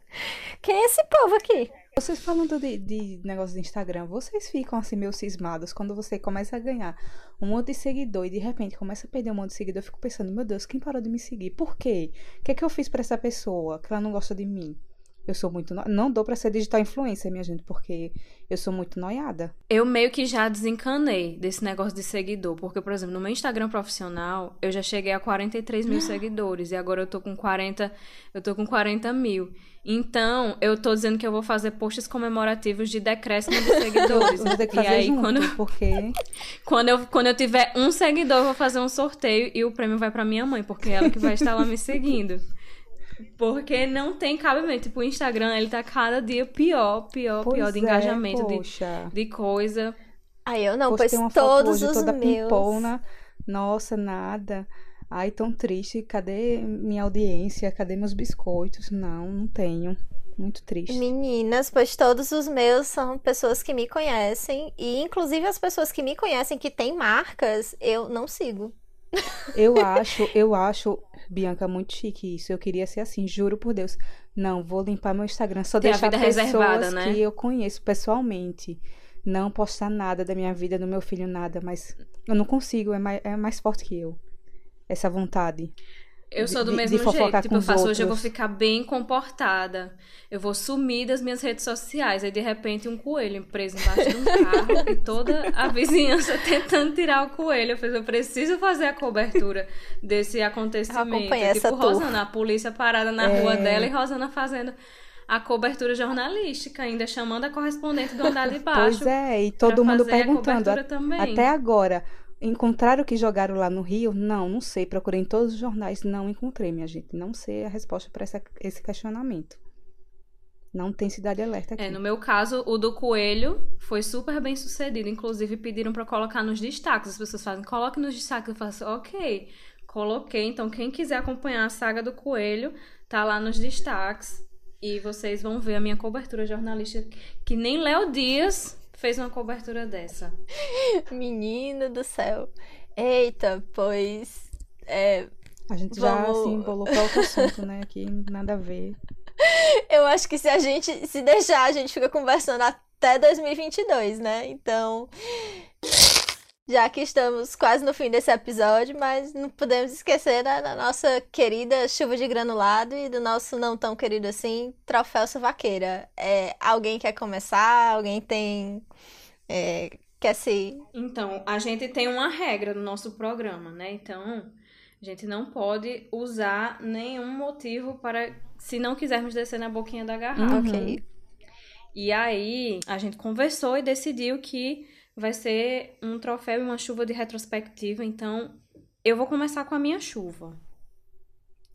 Quem é esse povo aqui? Vocês falando de, de negócio de Instagram, vocês ficam assim meio cismados quando você começa a ganhar um monte de seguidor e de repente começa a perder um monte de seguidor. Eu fico pensando, meu Deus, quem parou de me seguir? Por quê? O que é que eu fiz pra essa pessoa que ela não gosta de mim? Eu sou muito. No... Não dou pra ser digital influencer, minha gente, porque eu sou muito noiada. Eu meio que já desencanei desse negócio de seguidor. Porque, por exemplo, no meu Instagram profissional, eu já cheguei a 43 mil seguidores. E agora eu tô com 40. Eu tô com 40 mil. Então, eu tô dizendo que eu vou fazer posts comemorativos de decréscimo de seguidores. Vou ter que e fazer aí, junto, quando, porque. quando, eu, quando eu tiver um seguidor, eu vou fazer um sorteio e o prêmio vai pra minha mãe, porque é ela que vai estar lá me seguindo. Porque não tem cabimento. Tipo, o Instagram, ele tá cada dia pior, pior, Pois pior de é, engajamento, de, poxa. de coisa. Aí eu não, Postei pois uma foto todos hoje os toda meus. pimpona. Nossa, nada. Ai, tão triste. Cadê minha audiência? Cadê meus biscoitos? Não, não tenho. Muito triste. Meninas, pois todos os meus são pessoas que me conhecem. E inclusive as pessoas que me conhecem que têm marcas, eu não sigo. Eu acho, eu acho, Bianca, muito chique isso. Eu queria ser assim, juro por Deus. Não, vou limpar meu Instagram. Só Ter a deixar pessoas né? que eu conheço pessoalmente. Não postar nada da minha vida, do meu filho, nada. Mas eu não consigo, é mais, é mais forte que eu. Essa vontade. Eu De- sou do de- de mesmo jeito. fofocar Tipo, eu faço hoje, eu vou outros. ficar bem comportada. Eu vou sumir das minhas redes sociais. Aí, de repente, um coelho preso embaixo de um carro e toda a vizinhança tentando tirar o coelho. Eu falei, eu preciso fazer a cobertura desse acontecimento. tipo, tour. Rosana, a polícia parada na É. rua dela e Rosana fazendo a cobertura jornalística, ainda chamando a correspondente do andar de baixo. Pois é, e todo mundo perguntando. a-. Até agora, encontraram o que jogaram lá no Rio? Não, não sei. Procurei em todos os jornais, não encontrei, minha gente. Não sei a resposta para esse questionamento. Não tem cidade alerta aqui. É, no meu caso, o do coelho foi super bem sucedido. Inclusive, pediram pra colocar nos destaques. As pessoas fazem, coloque nos destaques. Eu faço, ok. Coloquei. Então, quem quiser acompanhar a saga do coelho, tá lá nos destaques. E vocês vão ver a minha cobertura jornalística, que nem Léo Dias fez uma cobertura dessa. Menino do céu. Eita, pois. É, A gente já Vamos- assim, pra outro assunto, né? Aqui nada a ver. eu acho que se a gente se deixar, a gente fica conversando até 2022, né? Então. Já que estamos quase no fim desse episódio, mas não podemos esquecer da, da nossa querida chuva de granulado e do nosso não tão querido assim, troféu suvaqueira. É, alguém quer começar? Alguém tem. é, quer se. Então, a gente tem uma regra no nosso programa, né? Então, a gente não pode usar nenhum motivo para, se não quisermos descer na boquinha da garrafa. Uhum. Ok. E aí, a gente conversou e decidiu que vai ser um troféu e uma chuva de retrospectiva. Então, eu vou começar com a minha chuva.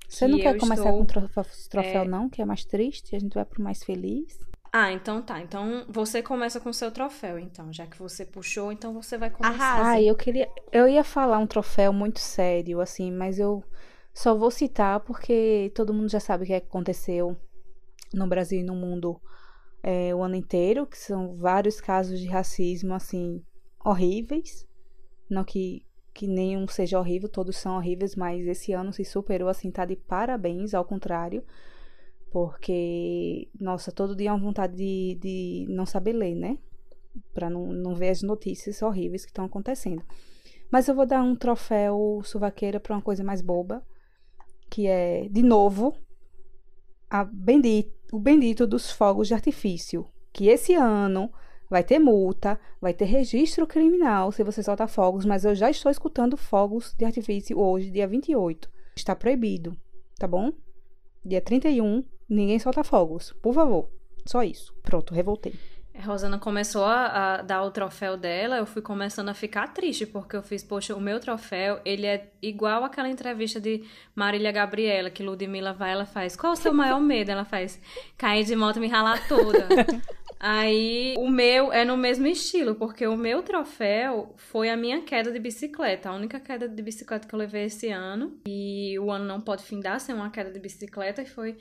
Você Que não quer começar estou- com troféu, troféu é, não? Que é mais triste? A gente vai pro mais feliz? Ah, então tá. Então, você começa com o seu troféu, então. Já que você puxou, então você vai começar. Arrasa. Ah, eu queria. Eu ia falar um troféu muito sério, assim, mas eu só vou citar porque todo mundo já sabe o que aconteceu no Brasil e no mundo é, o ano inteiro, que são vários casos de racismo, assim, horríveis. Não que, que nenhum seja horrível, todos são horríveis, mas esse ano se superou, assim, tá de parabéns, ao contrário. Porque, nossa, todo dia é uma vontade de, de não saber ler, né? Pra não, não ver as notícias horríveis que estão acontecendo. Mas eu vou dar um troféu suvaqueira pra uma coisa mais boba, que é, de novo, a bendito, o bendito dos fogos de artifício. Que esse ano vai ter multa, vai ter registro criminal se você soltar fogos, mas eu já estou escutando fogos de artifício hoje, dia 28. Está proibido, tá bom? Dia 31, ninguém solta fogos, por favor. Só isso. Pronto, revoltei. Rosana começou a, a, dar o troféu dela, eu fui começando a ficar triste, porque eu fiz, poxa, o meu troféu, ele é igual aquela entrevista de Marília Gabriela, que Ludmilla vai, ela faz, qual o seu maior medo? Ela faz, cair de moto e me ralar toda. Aí, o meu é no mesmo estilo, porque o meu troféu foi a minha queda de bicicleta, a única queda de bicicleta que eu levei esse ano, e o ano não pode findar sem uma queda de bicicleta, e foi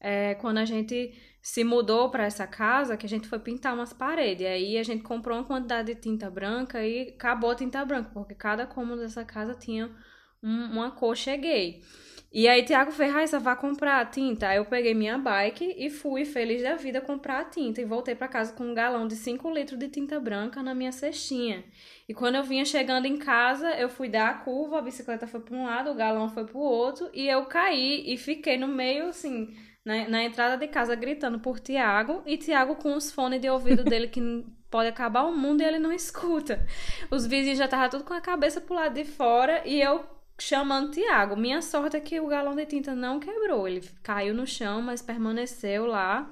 é, quando a gente se mudou para essa casa que a gente foi pintar umas paredes. Aí a gente comprou uma quantidade de tinta branca e acabou a tinta branca, porque cada cômodo dessa casa tinha um, uma cor cheguei. E aí Tiago fez, Raíssa, vá comprar a tinta. Aí eu peguei minha bike e fui feliz da vida comprar a tinta. E voltei para casa com um galão de 5 litros de tinta branca na minha cestinha. E quando eu vinha chegando em casa, eu fui dar a curva, a bicicleta foi para um lado, o galão foi para o outro. E eu caí e fiquei no meio, assim, na, na entrada de casa gritando por Tiago e Tiago com os fones de ouvido dele que pode acabar o mundo e ele não escuta. Os vizinhos já estavam tudo com a cabeça pro lado de fora e eu chamando Tiago. Minha sorte é que o galão de tinta não quebrou. Ele caiu no chão, mas permaneceu lá.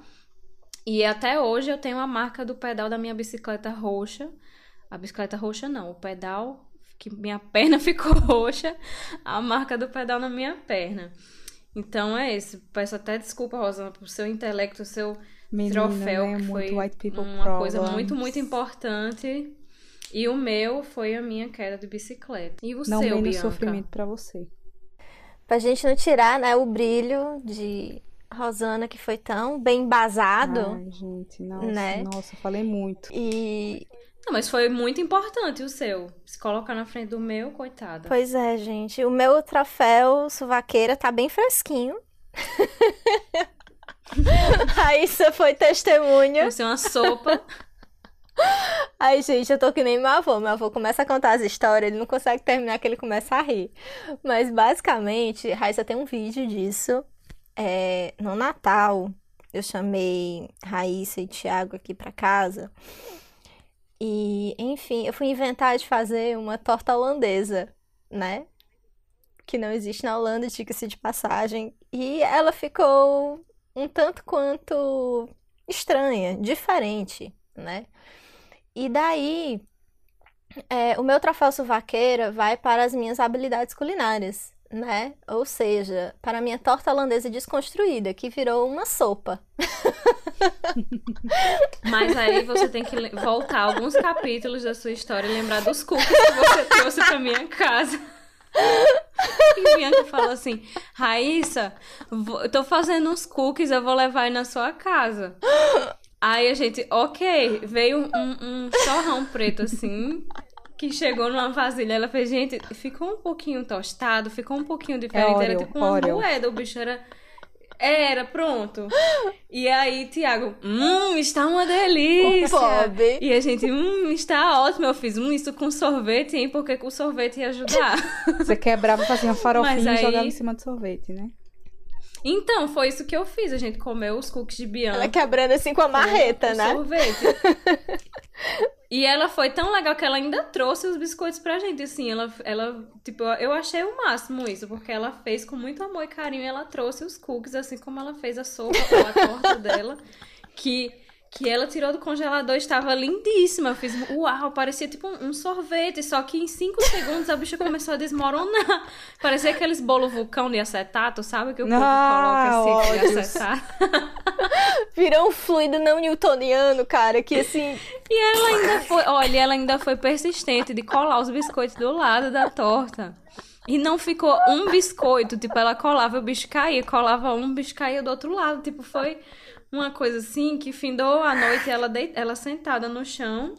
E até hoje eu tenho a marca do pedal da minha bicicleta roxa. A bicicleta roxa não, o pedal que minha perna ficou roxa, a marca do pedal na minha perna. Então é isso. Peço até desculpa, Rosana, por seu intelecto, seu Menina, troféu, né? que foi uma problems. coisa muito, muito importante. E o meu foi a minha queda de bicicleta. E o não seu, menos sofrimento para você. Pra gente não tirar, né, o brilho de Rosana, que foi tão bem embasado. Ai, gente, nossa, né? nossa, falei muito. E não, mas foi muito importante o seu. Se colocar na frente do meu, coitada. Pois é, gente. O meu troféu suvaqueira tá bem fresquinho. Raíssa foi testemunha. Vai ser uma sopa. Ai, gente, eu tô que nem meu avô. Meu avô começa a contar as histórias, ele não consegue terminar que ele começa a rir. Mas, basicamente, Raíssa tem um vídeo disso. É, no Natal, eu chamei Raíssa e Thiago aqui pra casa. E, enfim, eu fui inventar de fazer uma torta holandesa, né? Que não existe na Holanda, diga-se de passagem. E ela ficou um tanto quanto estranha, diferente, né? E daí, é, o meu troféu suvaqueira vai para as minhas habilidades culinárias né? Ou seja, para minha torta holandesa desconstruída, que virou uma sopa. Mas aí você tem que voltar alguns capítulos da sua história e lembrar dos cookies que você trouxe para minha casa. E Bianca falou assim: Raíssa, eu tô fazendo uns cookies, eu vou levar aí na sua casa. Aí a gente, ok, veio um, um preto assim, que chegou numa vasilha. Ela fez, gente, ficou um pouquinho tostado, ficou um pouquinho diferente. É era tipo uma Oreo. moeda, o bicho era. Era, pronto. E aí, Tiago, hum, está uma delícia. E a gente, hum, está ótimo. Eu fiz, hum, isso com sorvete, hein? Porque com sorvete ia ajudar. Você quebrava, fazia uma farofinha aí... e jogava em cima do sorvete, né? Então, foi isso que eu fiz. A gente comeu os cookies de Bianca. Ela quebrando assim com a marreta, com né? Sorvete. e ela foi tão legal que ela ainda trouxe os biscoitos pra gente. Assim, ela, ela, tipo, eu achei o máximo isso, porque ela fez com muito amor e carinho. E ela trouxe os cookies, assim como ela fez a sopa ou a torta dela. Que que ela tirou do congelador estava lindíssima. Eu fiz, uau, parecia tipo um, sorvete, só que em 5 segundos a bicha começou a desmoronar. Parecia aqueles bolo vulcão de acetato, sabe? Que o povo ah, coloca assim de acetato. Virou um fluido não newtoniano, cara, que assim. E ela ainda foi, olha, ela ainda foi persistente de colar os biscoitos do lado da torta. E não ficou um biscoito, tipo, ela colava, o bicho caía, colava um, o bicho caía do outro lado, tipo, foi uma coisa assim que findou a noite ela, deit... ela sentada no chão,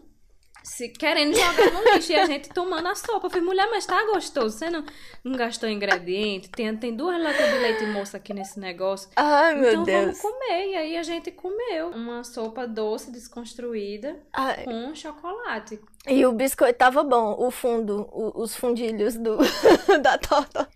se querendo jogar no lixo e a gente tomando a sopa. Eu falei, mulher, mas tá gostoso. Você não, não gastou ingrediente? Tem, tem duas latas de leite moça aqui nesse negócio. Ai, meu então Deus. vamos comer. E aí a gente comeu uma sopa doce, desconstruída, Ai. com chocolate. E o biscoito tava bom, o fundo, o, os fundilhos do, da torta.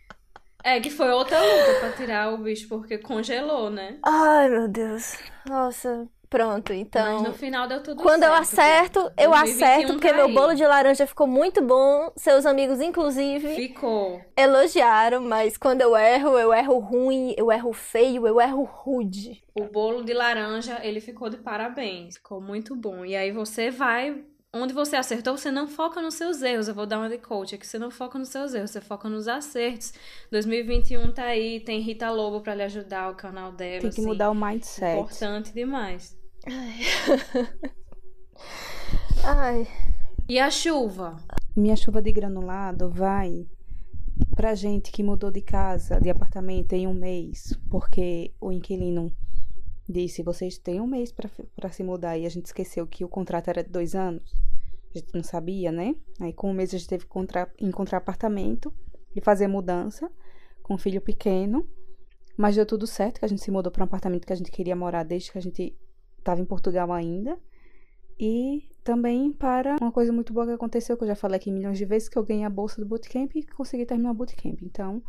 É, que foi outra luta pra tirar o bicho, porque congelou, né? Ai, meu Deus. Nossa. Pronto, então. Mas no final deu tudo Quando certo. eu acerto, eu 2021 acerto, porque tá meu aí. bolo de laranja ficou muito bom. Seus amigos, inclusive, Ficou. elogiaram, mas quando eu erro, eu erro ruim, eu erro feio, eu erro rude. O bolo de laranja, ele ficou de parabéns. Ficou muito bom. E aí você vai. Onde você acertou, você não foca nos seus erros. Eu vou dar uma de coach aqui. Você não foca nos seus erros, você foca nos acertos. 2021 tá aí, tem Rita Lobo pra lhe ajudar, o canal dela. Tem que assim. mudar o mindset. Importante demais. Ai, E a chuva? Minha chuva de granulado vai pra gente que mudou de casa, de apartamento em um mês, porque o inquilino disse: vocês têm um mês pra se mudar e a gente esqueceu que o contrato era de dois anos. A gente não sabia, né? Aí, com um mês, a gente teve que encontrar, encontrar apartamento e fazer mudança com um filho pequeno. Mas deu tudo certo, que a gente se mudou para um apartamento que a gente queria morar desde que a gente estava em Portugal ainda. E também para uma coisa muito boa que aconteceu, que eu já falei aqui milhões de vezes, que eu ganhei a bolsa do bootcamp e consegui terminar o bootcamp. Então,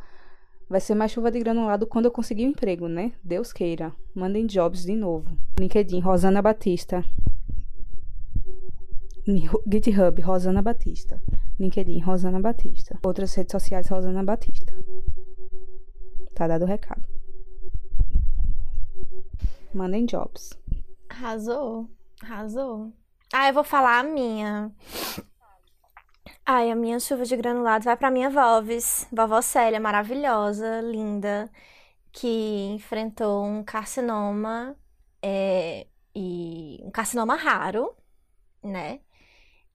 vai ser mais chuva de granulado quando eu conseguir o emprego, né? Deus queira. Mandem jobs de novo. LinkedIn, Rosana Batista. GitHub, Rosana Batista. LinkedIn, Rosana Batista. Outras redes sociais, Rosana Batista. Tá dado o recado. Mandem jobs. arrasou, arrasou. Ah, eu vou falar a minha. Ai, a minha chuva de granulados vai pra minha Volves, vovó Célia, maravilhosa, linda, que enfrentou um carcinoma, é, e um carcinoma raro, né?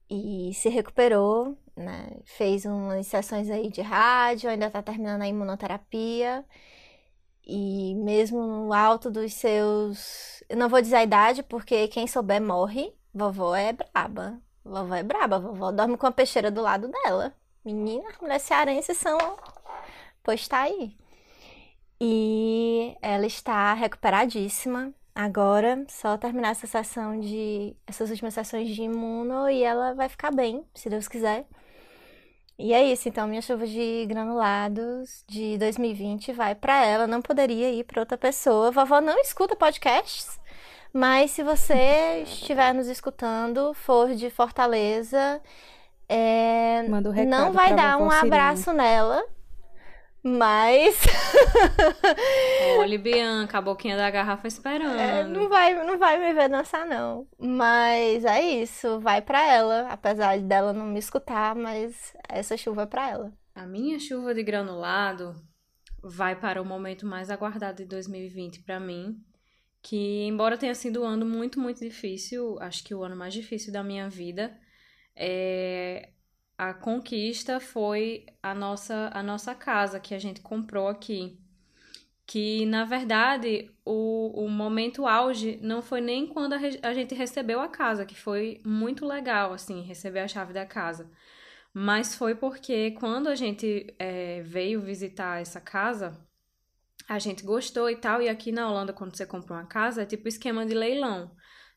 E se recuperou, né? Fez umas sessões aí de rádio, ainda tá terminando a imunoterapia. E mesmo no alto dos seus. Eu não vou dizer a idade, porque quem souber morre. Vovó é braba. Vovó é braba. Vovó dorme com a peixeira do lado dela. Menina, mulheres cearenses são. Pois tá aí. E ela está recuperadíssima. Agora, só terminar essa sessão de. essas últimas sessões de imuno e ela vai ficar bem, se Deus quiser. E é isso, então minha chuva de granulados de 2020 vai pra ela, não poderia ir pra outra pessoa. Vovó não escuta podcasts, mas se você estiver nos escutando, for de Fortaleza, é, recado não vai dar um abraço nela, mas Olha, Bianca, a boquinha da garrafa é, esperando. não vai, não vai me ver dançar não. Mas é isso, vai pra ela, apesar dela não me escutar, mas essa chuva é pra ela. A minha chuva de granulado vai para o momento mais aguardado de 2020 para mim, que embora tenha sido um ano muito, muito difícil, acho que o ano mais difícil da minha vida, é, a conquista foi a nossa, a nossa casa que a gente comprou aqui. Que, na verdade, o, o momento auge não foi nem quando a, a gente recebeu a casa, que foi muito legal, assim, receber a chave da casa. Mas foi porque quando a gente é, veio visitar essa casa, a gente gostou e tal. E aqui na Holanda, quando você compra uma casa, é tipo esquema de leilão.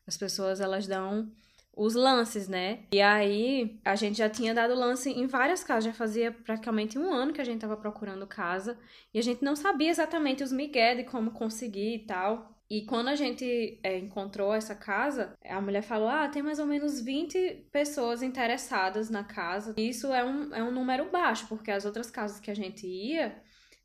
As pessoas, elas dão os lances, né? E aí, a gente já tinha dado lance em várias casas. Já fazia praticamente um ano que a gente tava procurando casa. E a gente não sabia exatamente os migué de como conseguir e tal. E quando a gente é, encontrou essa casa, a mulher falou: Ah, tem mais ou menos 20 pessoas interessadas na casa. E isso é um, é um número baixo, porque as outras casas que a gente ia,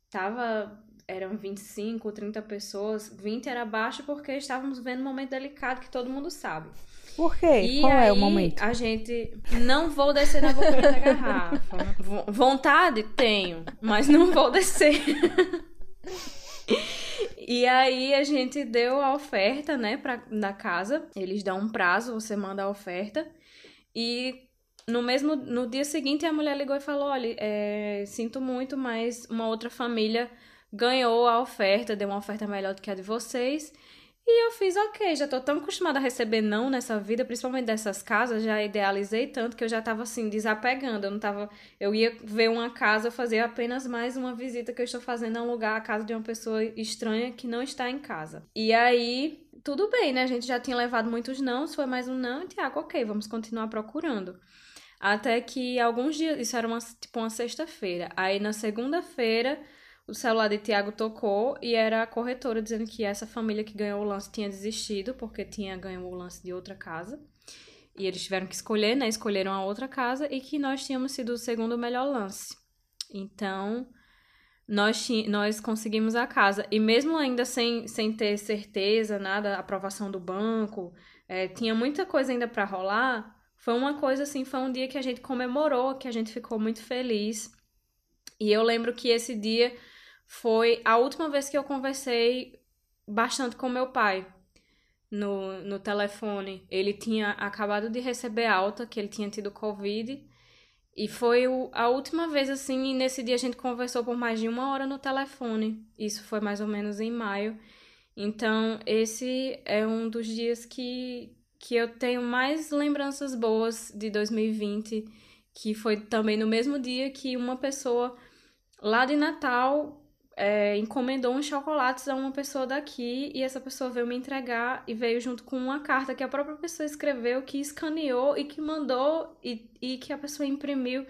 tava, eram 25, 30 pessoas. 20 era baixo porque estávamos vendo um momento delicado que todo mundo sabe. Por quê? E Qual é o aí, momento? A gente não vou descer na boquinha da garrafa. Vo- Vontade? Tenho, mas não vou descer. E aí a gente deu a oferta, né, pra, da casa. Eles dão um prazo, você manda a oferta. E no mesmo, no dia seguinte a mulher ligou e falou: olha, é, sinto muito, mas uma outra família ganhou a oferta, deu uma oferta melhor do que a de vocês. E eu fiz, ok, já tô tão acostumada a receber não nessa vida, principalmente dessas casas, já idealizei tanto que eu já tava assim, desapegando. Eu não tava. Eu ia ver uma casa, fazia apenas mais uma visita que eu estou fazendo a um lugar, a casa de uma pessoa estranha que não está em casa. E aí, tudo bem, né? A gente já tinha levado muitos não, foi mais um não, e Tiago, ok, vamos continuar procurando. Até que alguns dias, isso era uma, tipo uma sexta-feira. Aí na segunda-feira, o celular de Tiago tocou e era a corretora dizendo que essa família que ganhou o lance tinha desistido porque tinha ganho o lance de outra casa. E eles tiveram que escolher, né? Escolheram a outra casa e que nós tínhamos sido o segundo melhor lance. Então, nós, nós conseguimos a casa. E mesmo ainda sem, sem ter certeza, nada, aprovação do banco, é, tinha muita coisa ainda para rolar. Foi uma coisa assim, foi um dia que a gente comemorou, que a gente ficou muito feliz. E eu lembro que esse dia foi a última vez que eu conversei bastante com meu pai no, no telefone. Ele tinha acabado de receber alta, que ele tinha tido Covid. E foi o, a última vez, assim, e nesse dia a gente conversou por mais de uma hora no telefone. Isso foi mais ou menos em maio. Então, esse é um dos dias que, que eu tenho mais lembranças boas de 2020, que foi também no mesmo dia que uma pessoa lá de Natal é, encomendou uns chocolates a uma pessoa daqui e essa pessoa veio me entregar e veio junto com uma carta que a própria pessoa escreveu, que escaneou e que mandou e, e que a pessoa imprimiu.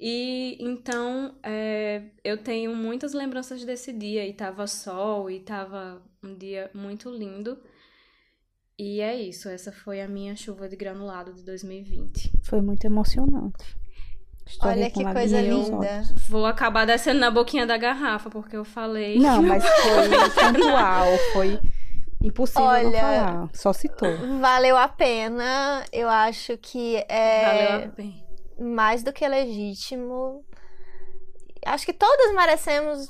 E então é, eu tenho muitas lembranças desse dia e tava sol e tava um dia muito lindo. E é isso, essa foi a minha chuva de granulado de 2020. Foi muito emocionante. Olha que coisa linda. Vou acabar descendo na boquinha da garrafa, porque eu falei. Não, mas foi pontual, foi impossível Olha, não falar. Só citou. Valeu a pena. Eu acho que é mais do que legítimo. Acho que todas merecemos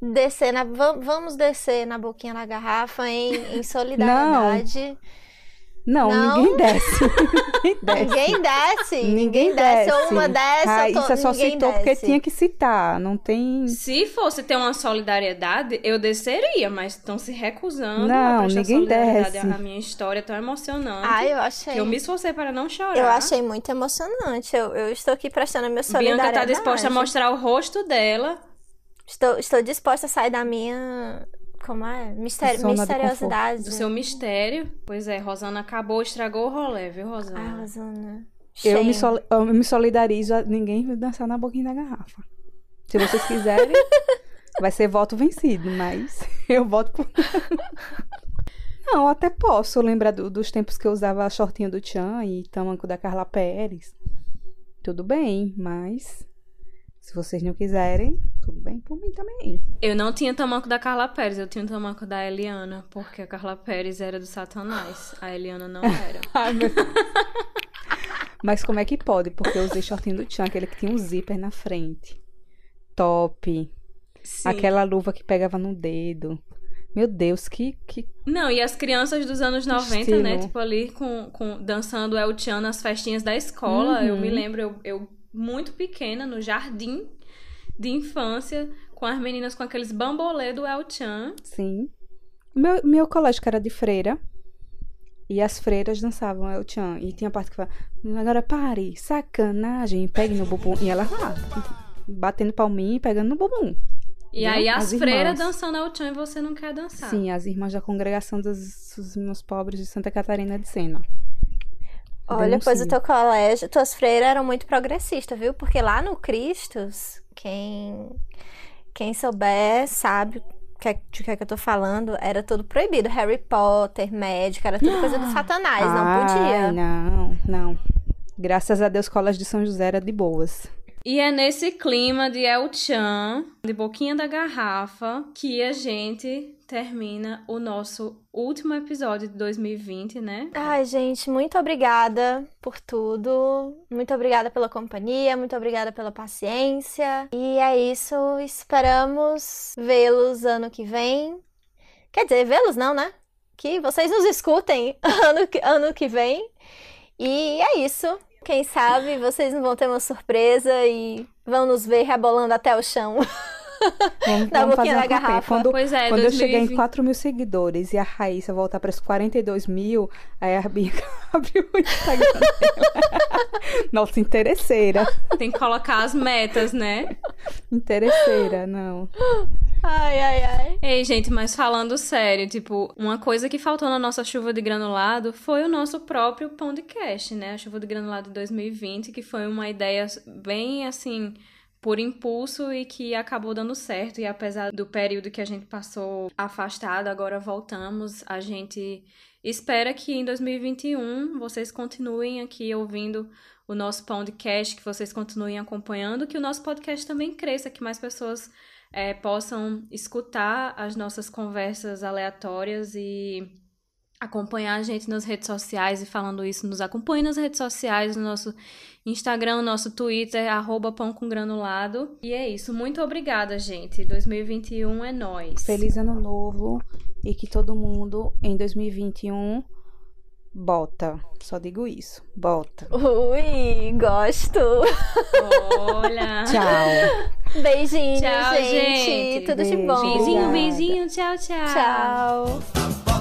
descer na. Vamos descer na boquinha da garrafa em, em solidariedade. Não. Não, não, ninguém desce. ninguém desce. Ninguém desce. Ninguém desce. Ou uma desce, ah. Isso é só citou desce. porque tinha que citar. Não tem. Se fosse ter uma solidariedade, eu desceria, mas estão se recusando não, a prestar ninguém solidariedade desce. à minha história tão emocionante. Ah, eu achei. Eu me esforcei para não chorar. Eu achei muito emocionante. Eu, eu estou aqui prestando a minha solidariedade. Bianca tá disposta a mostrar o rosto dela. Estou, estou disposta a sair da minha como é? Mistério, misteriosidade. Do seu mistério. Pois é, Rosana acabou, estragou o rolê, viu, Rosana? Ah, Rosana. Eu me, sol, eu me solidarizo a ninguém dançar na boquinha da garrafa. Se vocês quiserem, vai ser voto vencido, mas eu voto por. Não, até posso lembrar do, dos tempos que eu usava shortinho do Tchan e tamanco da Carla Pérez. Tudo bem, mas se vocês não quiserem, tudo bem por mim também. Eu não tinha tamanco da Carla Pérez, eu tinha o tamanco da Eliana, porque a Carla Pérez era do Satanás, a Eliana não era. Ai, meu... Mas como é que pode? Porque eu usei shortinho do Tchan, aquele que tinha um zíper na frente. Top. Sim. Aquela luva que pegava no dedo. Meu Deus, que, que. Não, e as crianças dos anos 90, né, Estilo. né? Tipo, ali com, com, dançando El Chan nas festinhas da escola. Uhum. Eu me lembro, eu, eu muito pequena, no jardim de infância, com as meninas com aqueles bambolê do El Chan. Sim. Meu, meu colégio que era de freira. E as freiras dançavam El Chan. E tinha parte que falava, agora pare, sacanagem, pegue no bumbum. E ela lá, batendo palminha e pegando no bumbum. E Viu? aí as, as freiras dançando El Chan e você não quer dançar. Sim, as irmãs da congregação dos, dos meus pobres de Santa Catarina de Sena. Olha, pois o teu colégio, tuas freiras eram muito progressistas, viu? Porque lá no Cristos, quem, quem souber sabe que, de que, é que eu tô falando, era tudo proibido. Harry Potter, médica, era tudo coisa do satanás, não podia. Não, não. Graças a Deus, colas de São José era de boas. E é nesse clima de El Chan, de boquinha da garrafa, que a gente termina o nosso último episódio de 2020, né? Ai, gente, muito obrigada por tudo. Muito obrigada pela companhia, muito obrigada pela paciência. E é isso, esperamos vê-los ano que vem. Quer dizer, vê-los não, né? Que vocês nos escutem ano que, ano que vem. E é isso. Quem sabe vocês não vão ter uma surpresa e vão nos ver rebolando até o chão. Vamos, na vamos boquinha da garrafa. Quando, pois é, quando eu chegar em 4 mil seguidores e a Raíssa voltar para os 42 mil, aí a Bianca abriu o Instagram dela. Nossa, interesseira. Tem que colocar as metas, né? Interesseira, não. Ai, ai, ai. Ei, gente, mas falando sério, tipo, uma coisa que faltou na nossa chuva de granulado foi o nosso próprio podcast, né? A chuva de granulado de 2020, que foi uma ideia bem assim por impulso e que acabou dando certo. E apesar do período que a gente passou afastado, agora voltamos. A gente espera que em 2021 vocês continuem aqui ouvindo o nosso podcast, que vocês continuem acompanhando, que o nosso podcast também cresça, que mais pessoas é, possam escutar as nossas conversas aleatórias e acompanhar a gente nas redes sociais e falando isso, nos acompanhe nas redes sociais, no nosso Instagram, no nosso Twitter, arroba pão com granulado. E é isso. Muito obrigada, gente. 2021 é nós. Feliz ano novo e que todo mundo em 2021 bota. Só digo isso. Bota. Ui, gosto. Olha. Tchau. Beijinho, Tchau, gente. gente. Tudo de bom. Beijinho, beijinho. Tchau, tchau. Tchau.